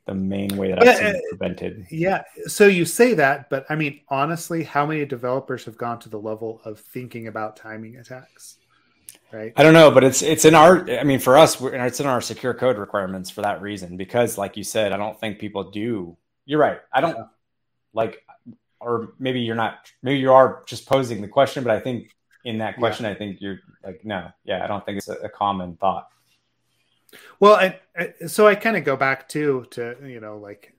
the main way that I've seen uh, prevented. Yeah. So you say that, but I mean, honestly, how many developers have gone to the level of thinking about timing attacks? Right. I don't know, but it's it's in our. I mean, for us, it's in our secure code requirements for that reason. Because, like you said, I don't think people do. You're right. I don't like, or maybe you're not. Maybe you are just posing the question, but I think in that question, yeah. I think you're like, no, yeah, I don't think it's a, a common thought. Well, I, I, so I kind of go back to to you know like.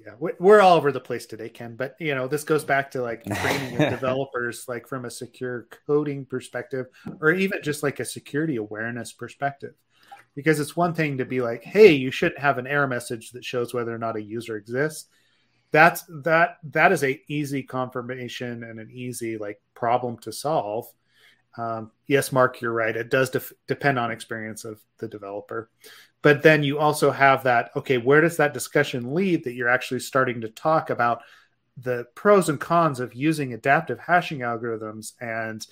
Yeah, we're all over the place today, Ken. But you know, this goes back to like [laughs] training developers, like from a secure coding perspective, or even just like a security awareness perspective. Because it's one thing to be like, "Hey, you shouldn't have an error message that shows whether or not a user exists." That's that that is a easy confirmation and an easy like problem to solve um, yes, Mark, you're right. It does def- depend on experience of the developer. But then you also have that, okay, where does that discussion lead that you're actually starting to talk about the pros and cons of using adaptive hashing algorithms and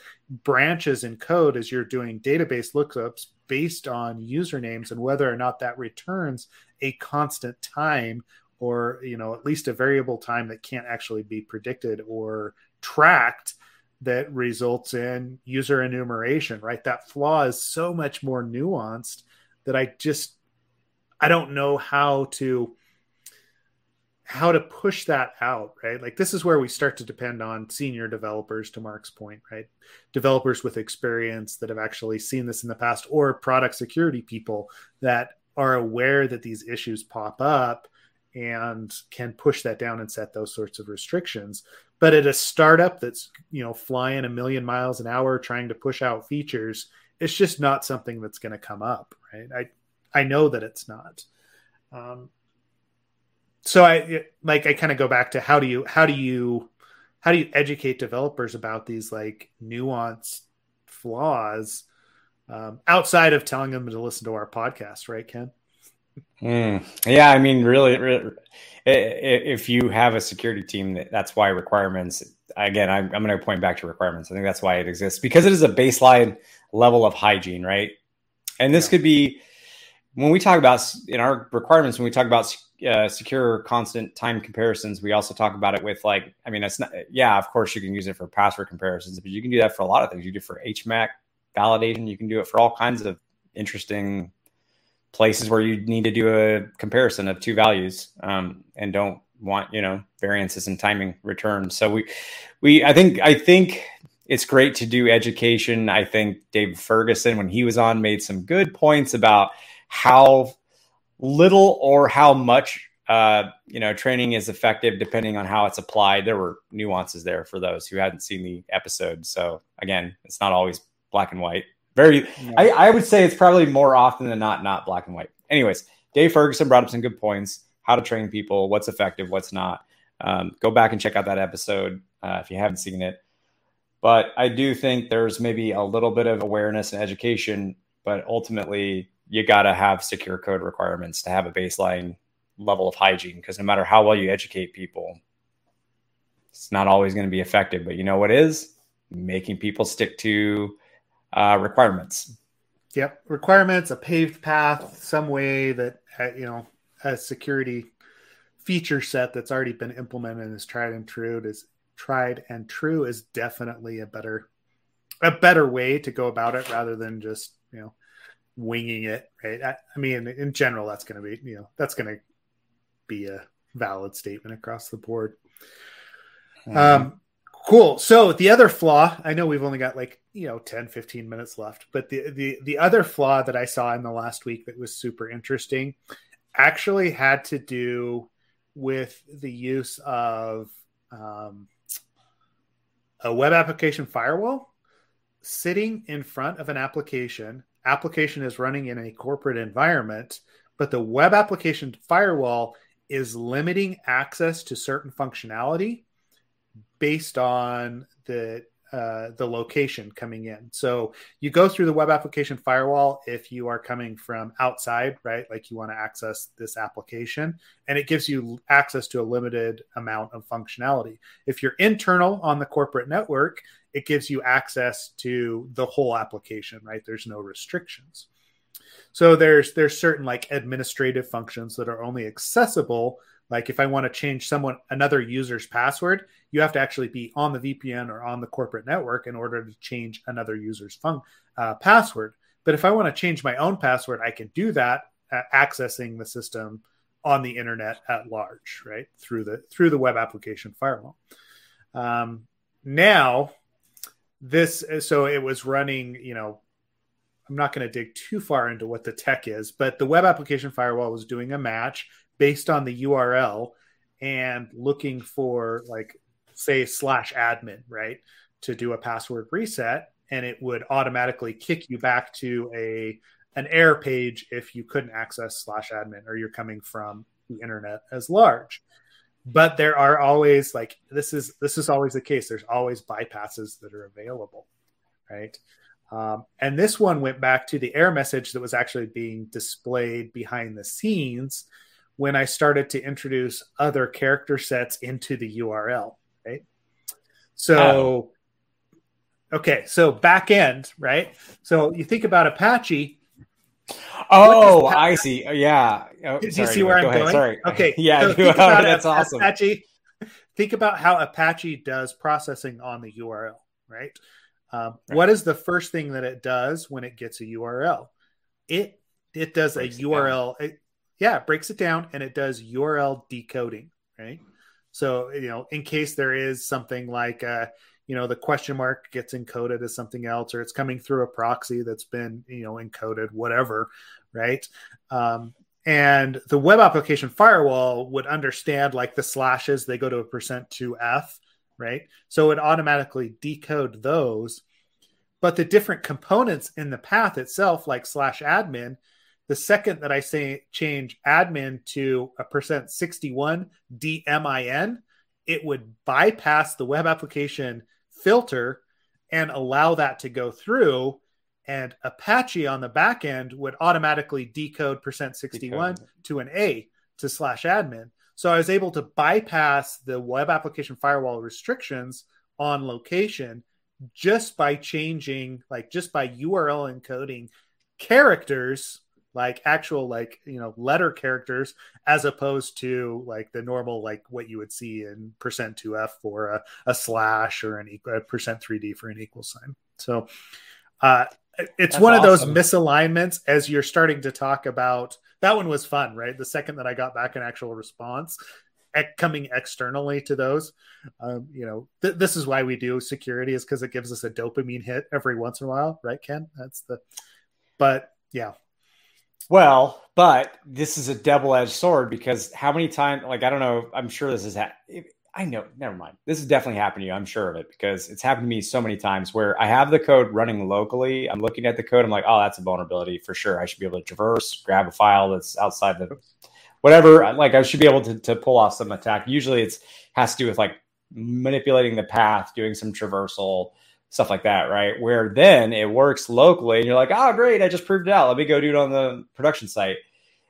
branches in code as you're doing database lookups based on usernames and whether or not that returns a constant time or you know at least a variable time that can't actually be predicted or tracked that results in user enumeration, right? That flaw is so much more nuanced that I just I don't know how to how to push that out, right? Like this is where we start to depend on senior developers to Mark's point, right? Developers with experience that have actually seen this in the past or product security people that are aware that these issues pop up and can push that down and set those sorts of restrictions but at a startup that's you know flying a million miles an hour trying to push out features it's just not something that's going to come up right i i know that it's not um, so i like i kind of go back to how do you how do you how do you educate developers about these like nuanced flaws um, outside of telling them to listen to our podcast right ken Mm. Yeah, I mean, really, really, if you have a security team, that's why requirements. Again, I'm, I'm going to point back to requirements. I think that's why it exists because it is a baseline level of hygiene, right? And this yeah. could be when we talk about in our requirements when we talk about uh, secure constant time comparisons. We also talk about it with like, I mean, it's not. Yeah, of course, you can use it for password comparisons, but you can do that for a lot of things. You do it for HMAC validation. You can do it for all kinds of interesting places where you need to do a comparison of two values um, and don't want you know variances in timing returns. So we we I think I think it's great to do education. I think Dave Ferguson when he was on made some good points about how little or how much uh, you know training is effective depending on how it's applied. There were nuances there for those who hadn't seen the episode. So again, it's not always black and white. Very, yeah. I, I would say it's probably more often than not not black and white. Anyways, Dave Ferguson brought up some good points: how to train people, what's effective, what's not. Um, go back and check out that episode uh, if you haven't seen it. But I do think there's maybe a little bit of awareness and education, but ultimately you got to have secure code requirements to have a baseline level of hygiene because no matter how well you educate people, It's not always going to be effective, but you know what is? Making people stick to uh, requirements. Yep, requirements, a paved path, some way that uh, you know a security feature set that's already been implemented and is tried and true is tried and true is definitely a better a better way to go about it rather than just you know winging it right i, I mean in general that's going to be you know that's going to be a valid statement across the board mm-hmm. um cool so the other flaw i know we've only got like you know 10 15 minutes left but the the the other flaw that i saw in the last week that was super interesting actually had to do with the use of um, a web application firewall sitting in front of an application. Application is running in a corporate environment, but the web application firewall is limiting access to certain functionality based on the uh, the location coming in. So you go through the web application firewall if you are coming from outside, right? Like you want to access this application, and it gives you access to a limited amount of functionality. If you're internal on the corporate network, it gives you access to the whole application, right? There's no restrictions. So there's there's certain like administrative functions that are only accessible like if I want to change someone another user's password, you have to actually be on the VPN or on the corporate network in order to change another user's uh, password. But if I want to change my own password, I can do that uh, accessing the system on the internet at large, right through the through the web application firewall. Um, now, this so it was running, you know, I'm not going to dig too far into what the tech is, but the web application firewall was doing a match based on the URL and looking for like say slash admin, right? To do a password reset and it would automatically kick you back to a an error page if you couldn't access slash admin or you're coming from the internet as large but there are always like this is this is always the case there's always bypasses that are available right um, and this one went back to the error message that was actually being displayed behind the scenes when I started to introduce other character sets into the URL, right? So, oh. okay, so back end, right? So you think about Apache. Oh, I see. Yeah. Oh, Do you see where I'm going? Sorry. Okay. [laughs] Yeah. So think about that's awesome. Apache. Think about how Apache does processing on the URL, right? Um, right? What is the first thing that it does when it gets a URL? It it does a URL. It, yeah, it breaks it down and it does URL decoding, right? So, you know, in case there is something like, uh, you know, the question mark gets encoded as something else, or it's coming through a proxy that's been, you know, encoded, whatever, right? Um, and the web application firewall would understand like the slashes, they go to a percent to F, right? So it automatically decode those. But the different components in the path itself, like slash admin, the second that I say change admin to a percent 61 DMIN, it would bypass the web application filter and allow that to go through. And Apache on the back end would automatically decode percent 61 decode. to an A to slash admin. So I was able to bypass the web application firewall restrictions on location just by changing, like just by URL encoding characters like actual like you know letter characters as opposed to like the normal like what you would see in percent 2f for a, a slash or an equal percent 3d for an equal sign. So uh it's That's one of those misalignments as you're starting to talk about that one was fun right? The second that i got back an actual response coming externally to those um, you know th- this is why we do security is because it gives us a dopamine hit every once in a while right ken? That's the but yeah well, but this is a double-edged sword because how many times? Like I don't know. I'm sure this is. Ha- I know. Never mind. This is definitely happened to you. I'm sure of it because it's happened to me so many times where I have the code running locally. I'm looking at the code. I'm like, oh, that's a vulnerability for sure. I should be able to traverse, grab a file that's outside the whatever. Uh, like I should be able to, to pull off some attack. Usually, it's has to do with like manipulating the path, doing some traversal stuff like that, right? Where then it works locally and you're like, oh, great, I just proved it out. Let me go do it on the production site.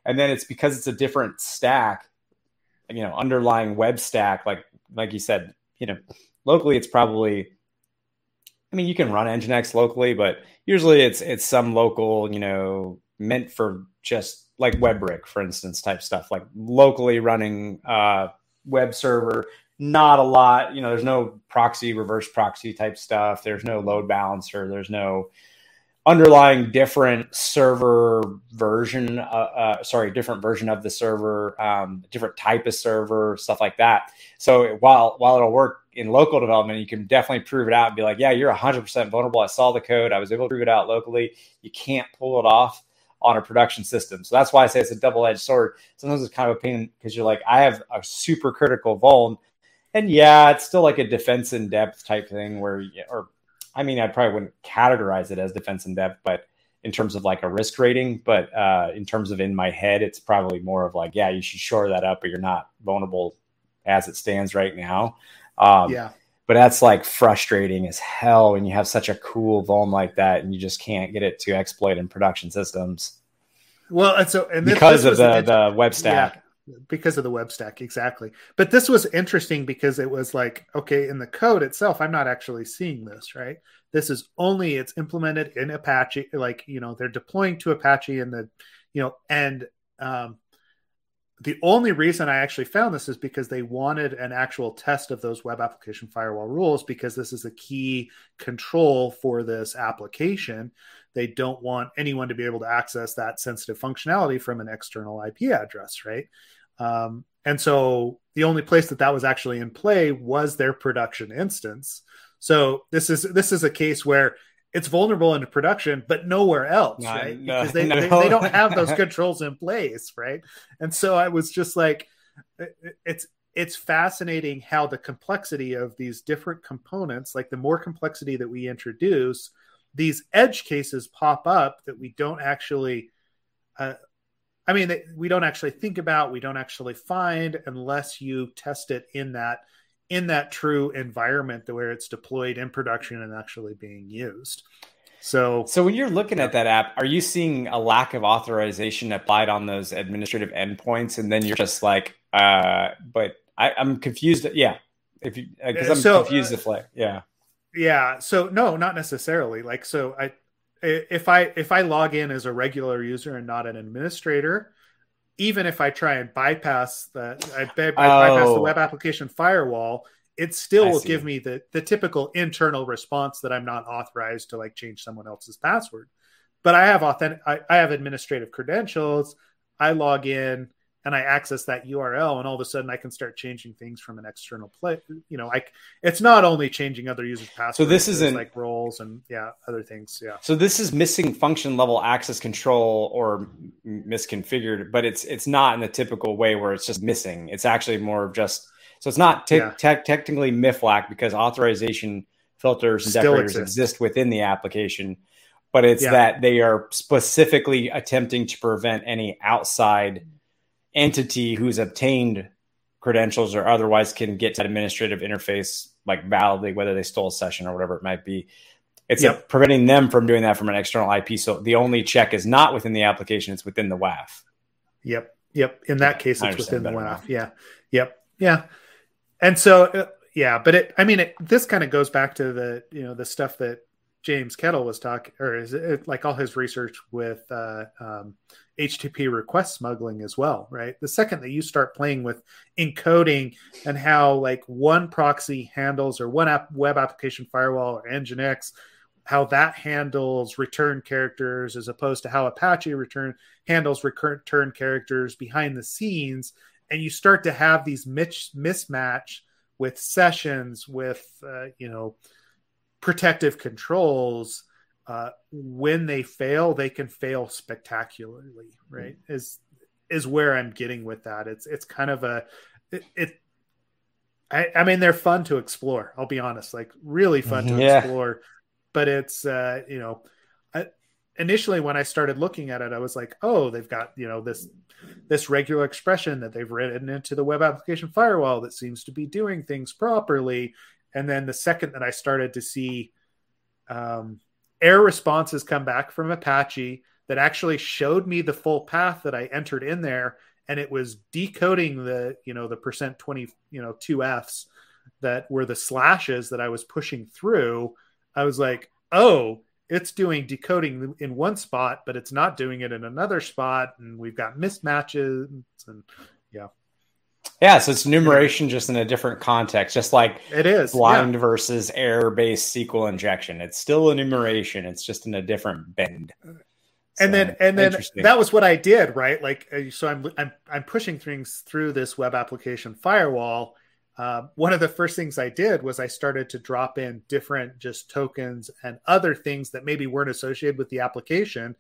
And then it's because it's a different stack, you know, underlying web stack, like like you said, you know, locally it's probably I mean, you can run Nginx locally, but usually it's it's some local, you know, meant for just like WEBrick, for instance, type stuff, like locally running uh, web server. Not a lot, you know. There's no proxy, reverse proxy type stuff. There's no load balancer. There's no underlying different server version. Uh, uh, sorry, different version of the server, um, different type of server, stuff like that. So while while it'll work in local development, you can definitely prove it out and be like, yeah, you're 100% vulnerable. I saw the code. I was able to prove it out locally. You can't pull it off on a production system. So that's why I say it's a double edged sword. Sometimes it's kind of a pain because you're like, I have a super critical vuln. And yeah, it's still like a defense in depth type thing where, or I mean, I probably wouldn't categorize it as defense in depth, but in terms of like a risk rating, but uh, in terms of in my head, it's probably more of like, yeah, you should shore that up, but you're not vulnerable as it stands right now. Um, yeah. But that's like frustrating as hell when you have such a cool vuln like that and you just can't get it to exploit in production systems. Well, and so and this, because this of the, the web stack. Yeah, because of the web stack, exactly. But this was interesting because it was like, okay, in the code itself, I'm not actually seeing this, right? This is only it's implemented in Apache, like you know, they're deploying to Apache and the, you know, and um, the only reason I actually found this is because they wanted an actual test of those web application firewall rules because this is a key control for this application. They don't want anyone to be able to access that sensitive functionality from an external IP address, right? Um, and so the only place that that was actually in play was their production instance. So this is this is a case where it's vulnerable into production, but nowhere else, no, right? No, because they, no. they, they, don't have those [laughs] controls in place, right? And so I was just like, it's it's fascinating how the complexity of these different components, like the more complexity that we introduce, these edge cases pop up that we don't actually. Uh, I mean, we don't actually think about, we don't actually find unless you test it in that in that true environment the where it's deployed in production and actually being used. So, so when you're looking at that app, are you seeing a lack of authorization applied on those administrative endpoints, and then you're just like, uh, but I, am confused. Yeah, if you because I'm so, confused. Uh, if like, yeah, yeah. So no, not necessarily. Like, so I, if I if I log in as a regular user and not an administrator, even if I try and bypass that, I, I oh. bypass the oh. web application firewall, it still I will see. give me the the typical internal response that I'm not authorized to like change someone else's password. But I have authentic, I, I have administrative credentials. I log in and I access that URL, and all of a sudden I can start changing things from an external play. You know, like it's not only changing other users' passwords. So this isn't like roles and yeah, other things. Yeah. So this is missing function level access control or misconfigured, but it's it's not in the typical way where it's just missing. It's actually more of just so it's not te- yeah. te- technically MIFLAC because authorization filters and decorators exist. exist within the application, but it's yeah. that they are specifically attempting to prevent any outside entity who's obtained credentials or otherwise can get to that administrative interface like validly, whether they stole a session or whatever it might be. It's yep. preventing them from doing that from an external IP. So the only check is not within the application; it's within the WAF. Yep. Yep. In that case, it's within the WAF. Yeah. Yep. Yeah. And so, uh, yeah, but it. I mean, it, this kind of goes back to the you know the stuff that James Kettle was talking, or is it like all his research with uh, um, HTTP request smuggling as well, right? The second that you start playing with encoding and how like one proxy handles or one app web application firewall or Nginx, how that handles return characters as opposed to how Apache return handles return characters behind the scenes, and you start to have these mismatch with sessions with uh, you know protective controls uh, when they fail, they can fail spectacularly. Right? Mm-hmm. Is is where I'm getting with that. It's it's kind of a it. it I, I, mean, they're fun to explore. I'll be honest, like really fun to yeah. explore. But it's uh, you know, I, initially when I started looking at it, I was like, oh, they've got you know this this regular expression that they've written into the web application firewall that seems to be doing things properly. And then the second that I started to see um, error responses come back from Apache that actually showed me the full path that I entered in there, and it was decoding the you know the percent twenty you know two Fs that were the slashes that I was pushing through, I was like, oh, it's doing decoding in one spot, but it's not doing it in another spot, and we've got mismatches and yeah. So it's numeration just in a different context, just like it is blind yeah. versus error based SQL injection. It's still enumeration, it's just in a different bend. So, and then and then that was what I did, right? Like uh, so I'm I'm I'm pushing things through this web application firewall uh, one of the first things I did was I started to drop in different just tokens and other things that maybe weren't associated with the application,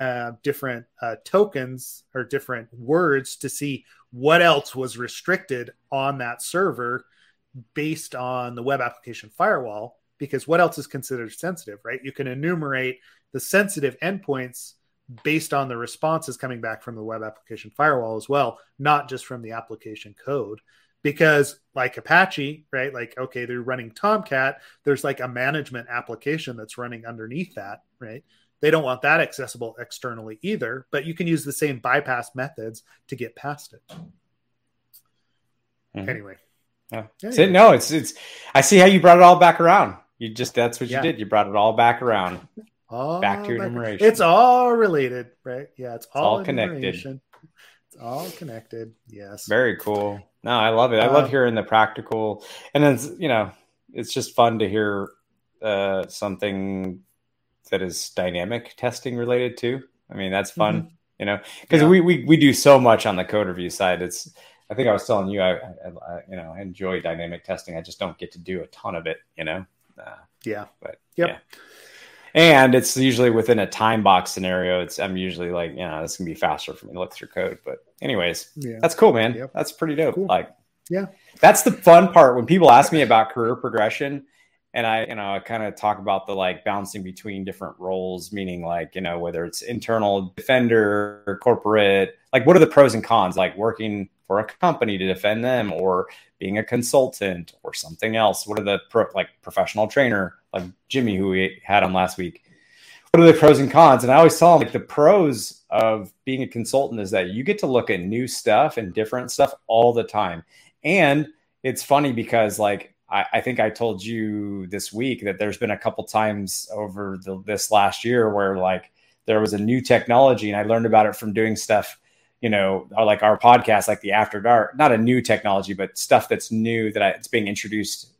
uh, different uh, tokens or different words to see what else was restricted on that server based on the web application firewall. Because what else is considered sensitive, right? You can enumerate the sensitive endpoints based on the responses coming back from the web application firewall as well, not just from the application code because like apache right like okay they're running tomcat there's like a management application that's running underneath that right they don't want that accessible externally either but you can use the same bypass methods to get past it. Mm-hmm. anyway. Yeah. anyway. no it's it's i see how you brought it all back around. You just that's what you yeah. did. You brought it all back around. All back to your enumeration it's all related right? Yeah it's, it's all, all connected. it's all connected yes. Very cool. No, I love it. I love um, hearing the practical, and it's you know, it's just fun to hear uh, something that is dynamic testing related too. I mean, that's fun, mm-hmm. you know, because yeah. we, we we do so much on the code review side. It's I think I was telling you, I, I, I, you know I enjoy dynamic testing. I just don't get to do a ton of it, you know. Uh, yeah, but yep. yeah and it's usually within a time box scenario. It's I'm usually like, you know, this can be faster for me to look through code. But anyways, yeah. that's cool, man. Yep. That's pretty dope. Cool. Like, yeah, that's the fun part when people ask me about career progression. And I, you know, I kind of talk about the like bouncing between different roles, meaning like, you know, whether it's internal defender or corporate, like what are the pros and cons, like working for a company to defend them or being a consultant or something else? What are the pro, like professional trainer, like Jimmy, who we had on last week? What are the pros and cons? And I always tell them like the pros of being a consultant is that you get to look at new stuff and different stuff all the time. And it's funny because like I, I think I told you this week that there's been a couple times over the, this last year where like there was a new technology and I learned about it from doing stuff you know, like our podcast, like the After Dark, not a new technology, but stuff that's new that I, it's being introduced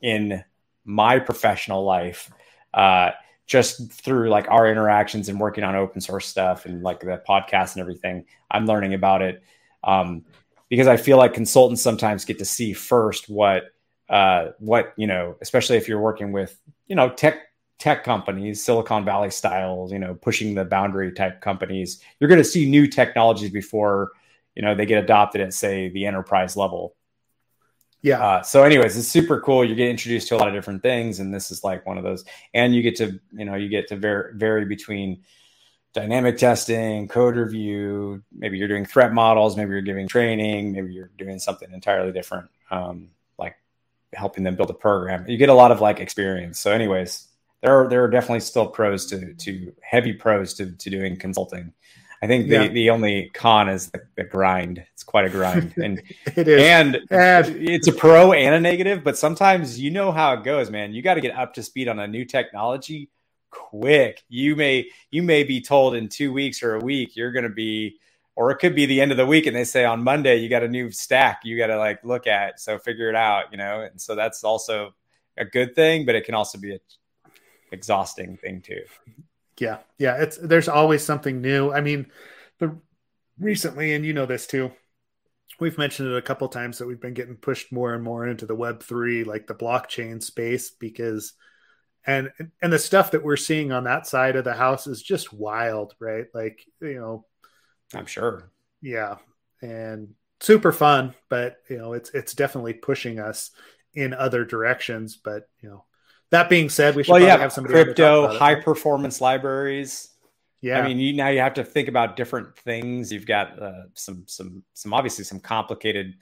in my professional life, uh, just through like our interactions and working on open source stuff and like the podcast and everything. I'm learning about it um, because I feel like consultants sometimes get to see first what uh, what you know, especially if you're working with you know tech tech companies, Silicon Valley styles, you know, pushing the boundary type companies, you're going to see new technologies before, you know, they get adopted at say the enterprise level. Yeah. Uh, so, anyways, it's super cool. You get introduced to a lot of different things, and this is like one of those. And you get to, you know, you get to vary, vary between dynamic testing, code review. Maybe you're doing threat models. Maybe you're giving training. Maybe you're doing something entirely different, um, helping them build a program. You get a lot of like experience. So, anyways, there are there are definitely still pros to to heavy pros to to doing consulting. I think the, yeah. the only con is the, the, grind. It's quite a grind, [laughs] and it is, and, and it's a pro and a negative. But sometimes you know how it goes, man. You got to get up to speed on a new technology quick. You may you may be told in two weeks or a week you're going to be, or it could be the end of the week, and they say on Monday you got a new stack you got to like look at. So figure it out, you know. And so that's also a good thing, but it can also be a exhausting thing too. Yeah, yeah, it's there's always something new. I mean, the recently, and you know this too. We've mentioned it a couple times that we've been getting pushed more and more into the Web three, like the blockchain space, because and and the stuff that we're seeing on that side of the house is just wild, right? Like you know, I'm sure. Yeah, and super fun, but you know, it's it's definitely pushing us in other directions. But you know, that being said, we should well, yeah, have some crypto high performance libraries. Yeah, I mean, you now you have to think about different things. You've got uh, some some some obviously some complicated,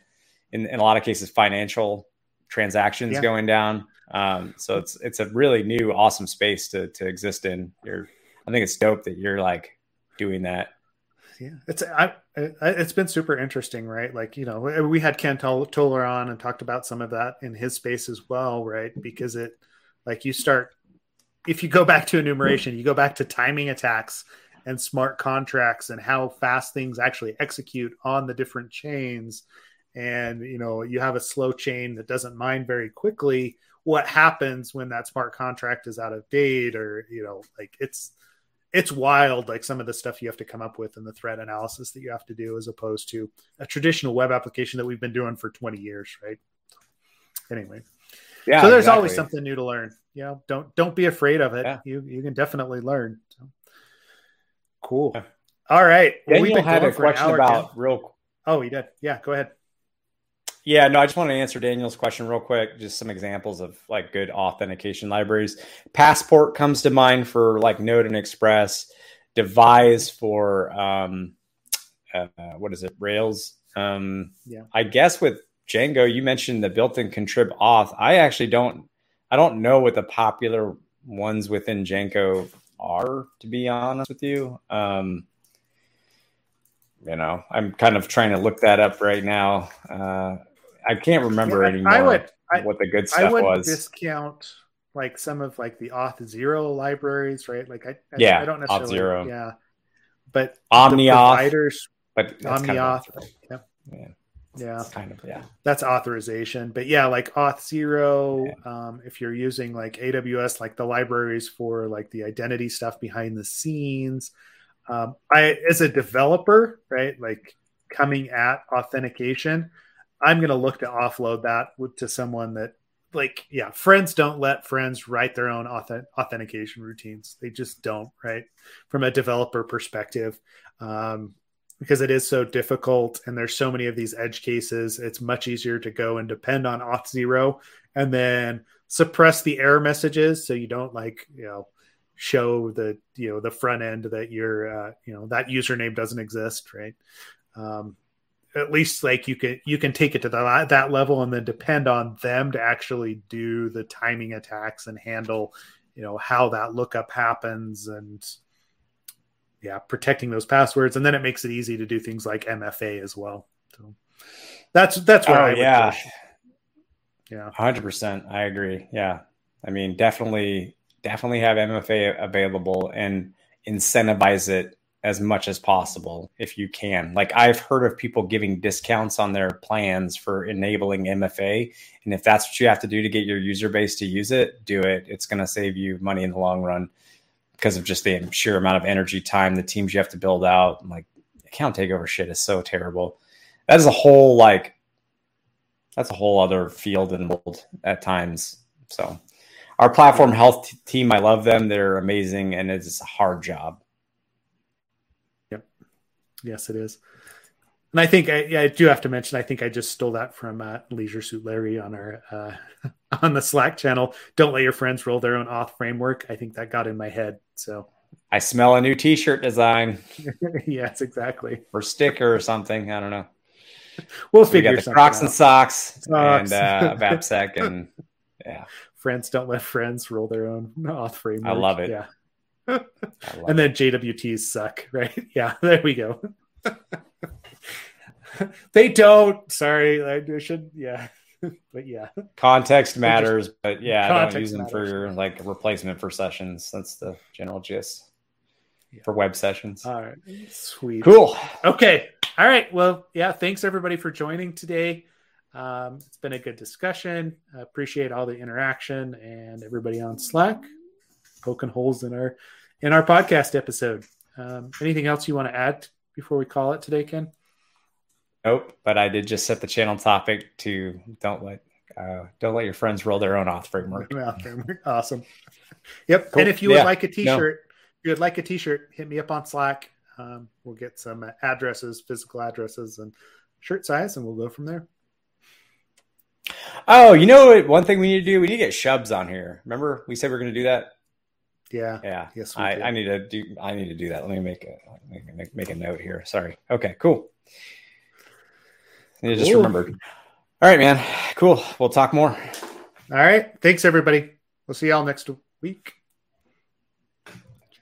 in, in a lot of cases, financial transactions yeah. going down. Um, so it's it's a really new, awesome space to to exist in. You're, I think it's dope that you're like doing that. Yeah, it's I, it's been super interesting, right? Like you know, we had Ken Toller on and talked about some of that in his space as well, right? Because it, like, you start if you go back to enumeration, you go back to timing attacks and smart contracts and how fast things actually execute on the different chains. And you know, you have a slow chain that doesn't mine very quickly. What happens when that smart contract is out of date, or you know, like it's it's wild like some of the stuff you have to come up with and the threat analysis that you have to do as opposed to a traditional web application that we've been doing for 20 years right anyway yeah so there's exactly. always something new to learn you know don't don't be afraid of it yeah. you you can definitely learn so. cool yeah. all right well, Daniel had a question about real oh he did yeah go ahead yeah, no, I just want to answer Daniel's question real quick. Just some examples of like good authentication libraries. Passport comes to mind for like Node and Express. Devise for um, uh, what is it? Rails. Um, yeah. I guess with Django, you mentioned the built-in contrib auth. I actually don't. I don't know what the popular ones within Django are, to be honest with you. Um, you know, I'm kind of trying to look that up right now. Uh, I can't remember yeah, anymore I would, what the good stuff I would was. Discount like some of like the auth zero libraries, right? Like I, I yeah, I don't necessarily auth zero. yeah, but OmniAuth, providers, but OmniAuth, kind of yeah. yeah. Yeah, kind of yeah. That's authorization, but yeah, like Auth Zero. Yeah. Um, if you're using like AWS, like the libraries for like the identity stuff behind the scenes. Um, I as a developer, right, like coming at authentication, I'm going to look to offload that to someone that like yeah friends don't let friends write their own auth- authentication routines. They just don't right? From a developer perspective um, because it is so difficult and there's so many of these edge cases it's much easier to go and depend on auth zero and then suppress the error messages so you don't like you know show the you know the front end that your uh, you know that username doesn't exist right? Um, at least like you can you can take it to the, that level and then depend on them to actually do the timing attacks and handle you know how that lookup happens and yeah protecting those passwords. And then it makes it easy to do things like mfa as well. So that's that's what oh, I yeah. push. yeah. 100% i agree. Yeah. I mean definitely definitely have mfa available and incentivize it as much as possible if you can. Like I've heard of people giving discounts on their plans for enabling MFA. And if that's what you have to do to get your user base to use it, do it. It's going to save you money in the long run because of just the sheer amount of energy, time, the teams you have to build out. Like account takeover shit is so terrible. That is a whole like that's a whole other field and world at times. So our platform health t- team, I love them. They're amazing and it's a hard job. Yes, it is. And I think I, yeah, I do have to mention. I think I just stole that from uh, Leisure Suit Larry on our uh, [laughs] on the Slack channel. Don't let your friends roll their own auth framework. I think that got in my head. So I smell a new T-shirt design. [laughs] yes, exactly. Or sticker or something. I don't know. We'll so figure we got the Crocs out. and socks, socks. and uh, VAPSEC and [laughs] yeah. Friends don't let friends roll their own auth framework. I love it. Yeah and then JWTs suck, [laughs] right? Yeah, there we go. [laughs] they don't. Sorry, I should. Yeah, [laughs] but yeah. Context matters, just, but yeah, don't use them matters. for your like replacement for sessions. That's the general gist yeah. for web sessions. All right, sweet, cool. Okay, all right. Well, yeah. Thanks everybody for joining today. Um, it's been a good discussion. I appreciate all the interaction and everybody on Slack poking holes in our in our podcast episode. Um, anything else you want to add before we call it today, Ken? Nope, but I did just set the channel topic to don't let uh, don't let your friends roll their own auth framework. Awesome. [laughs] Yep. Cool. And if you would yeah. like a t-shirt, no. if you would like a t-shirt, hit me up on Slack. Um, we'll get some addresses, physical addresses, and shirt size, and we'll go from there. Oh, you know what? One thing we need to do, we need to get Shubs on here. Remember, we said we are going to do that. Yeah. Yeah. Yes. I, I, need to do. I need to do that. Let me make a make, make a note here. Sorry. Okay. Cool. I just Ooh. remembered. All right, man. Cool. We'll talk more. All right. Thanks, everybody. We'll see y'all next week.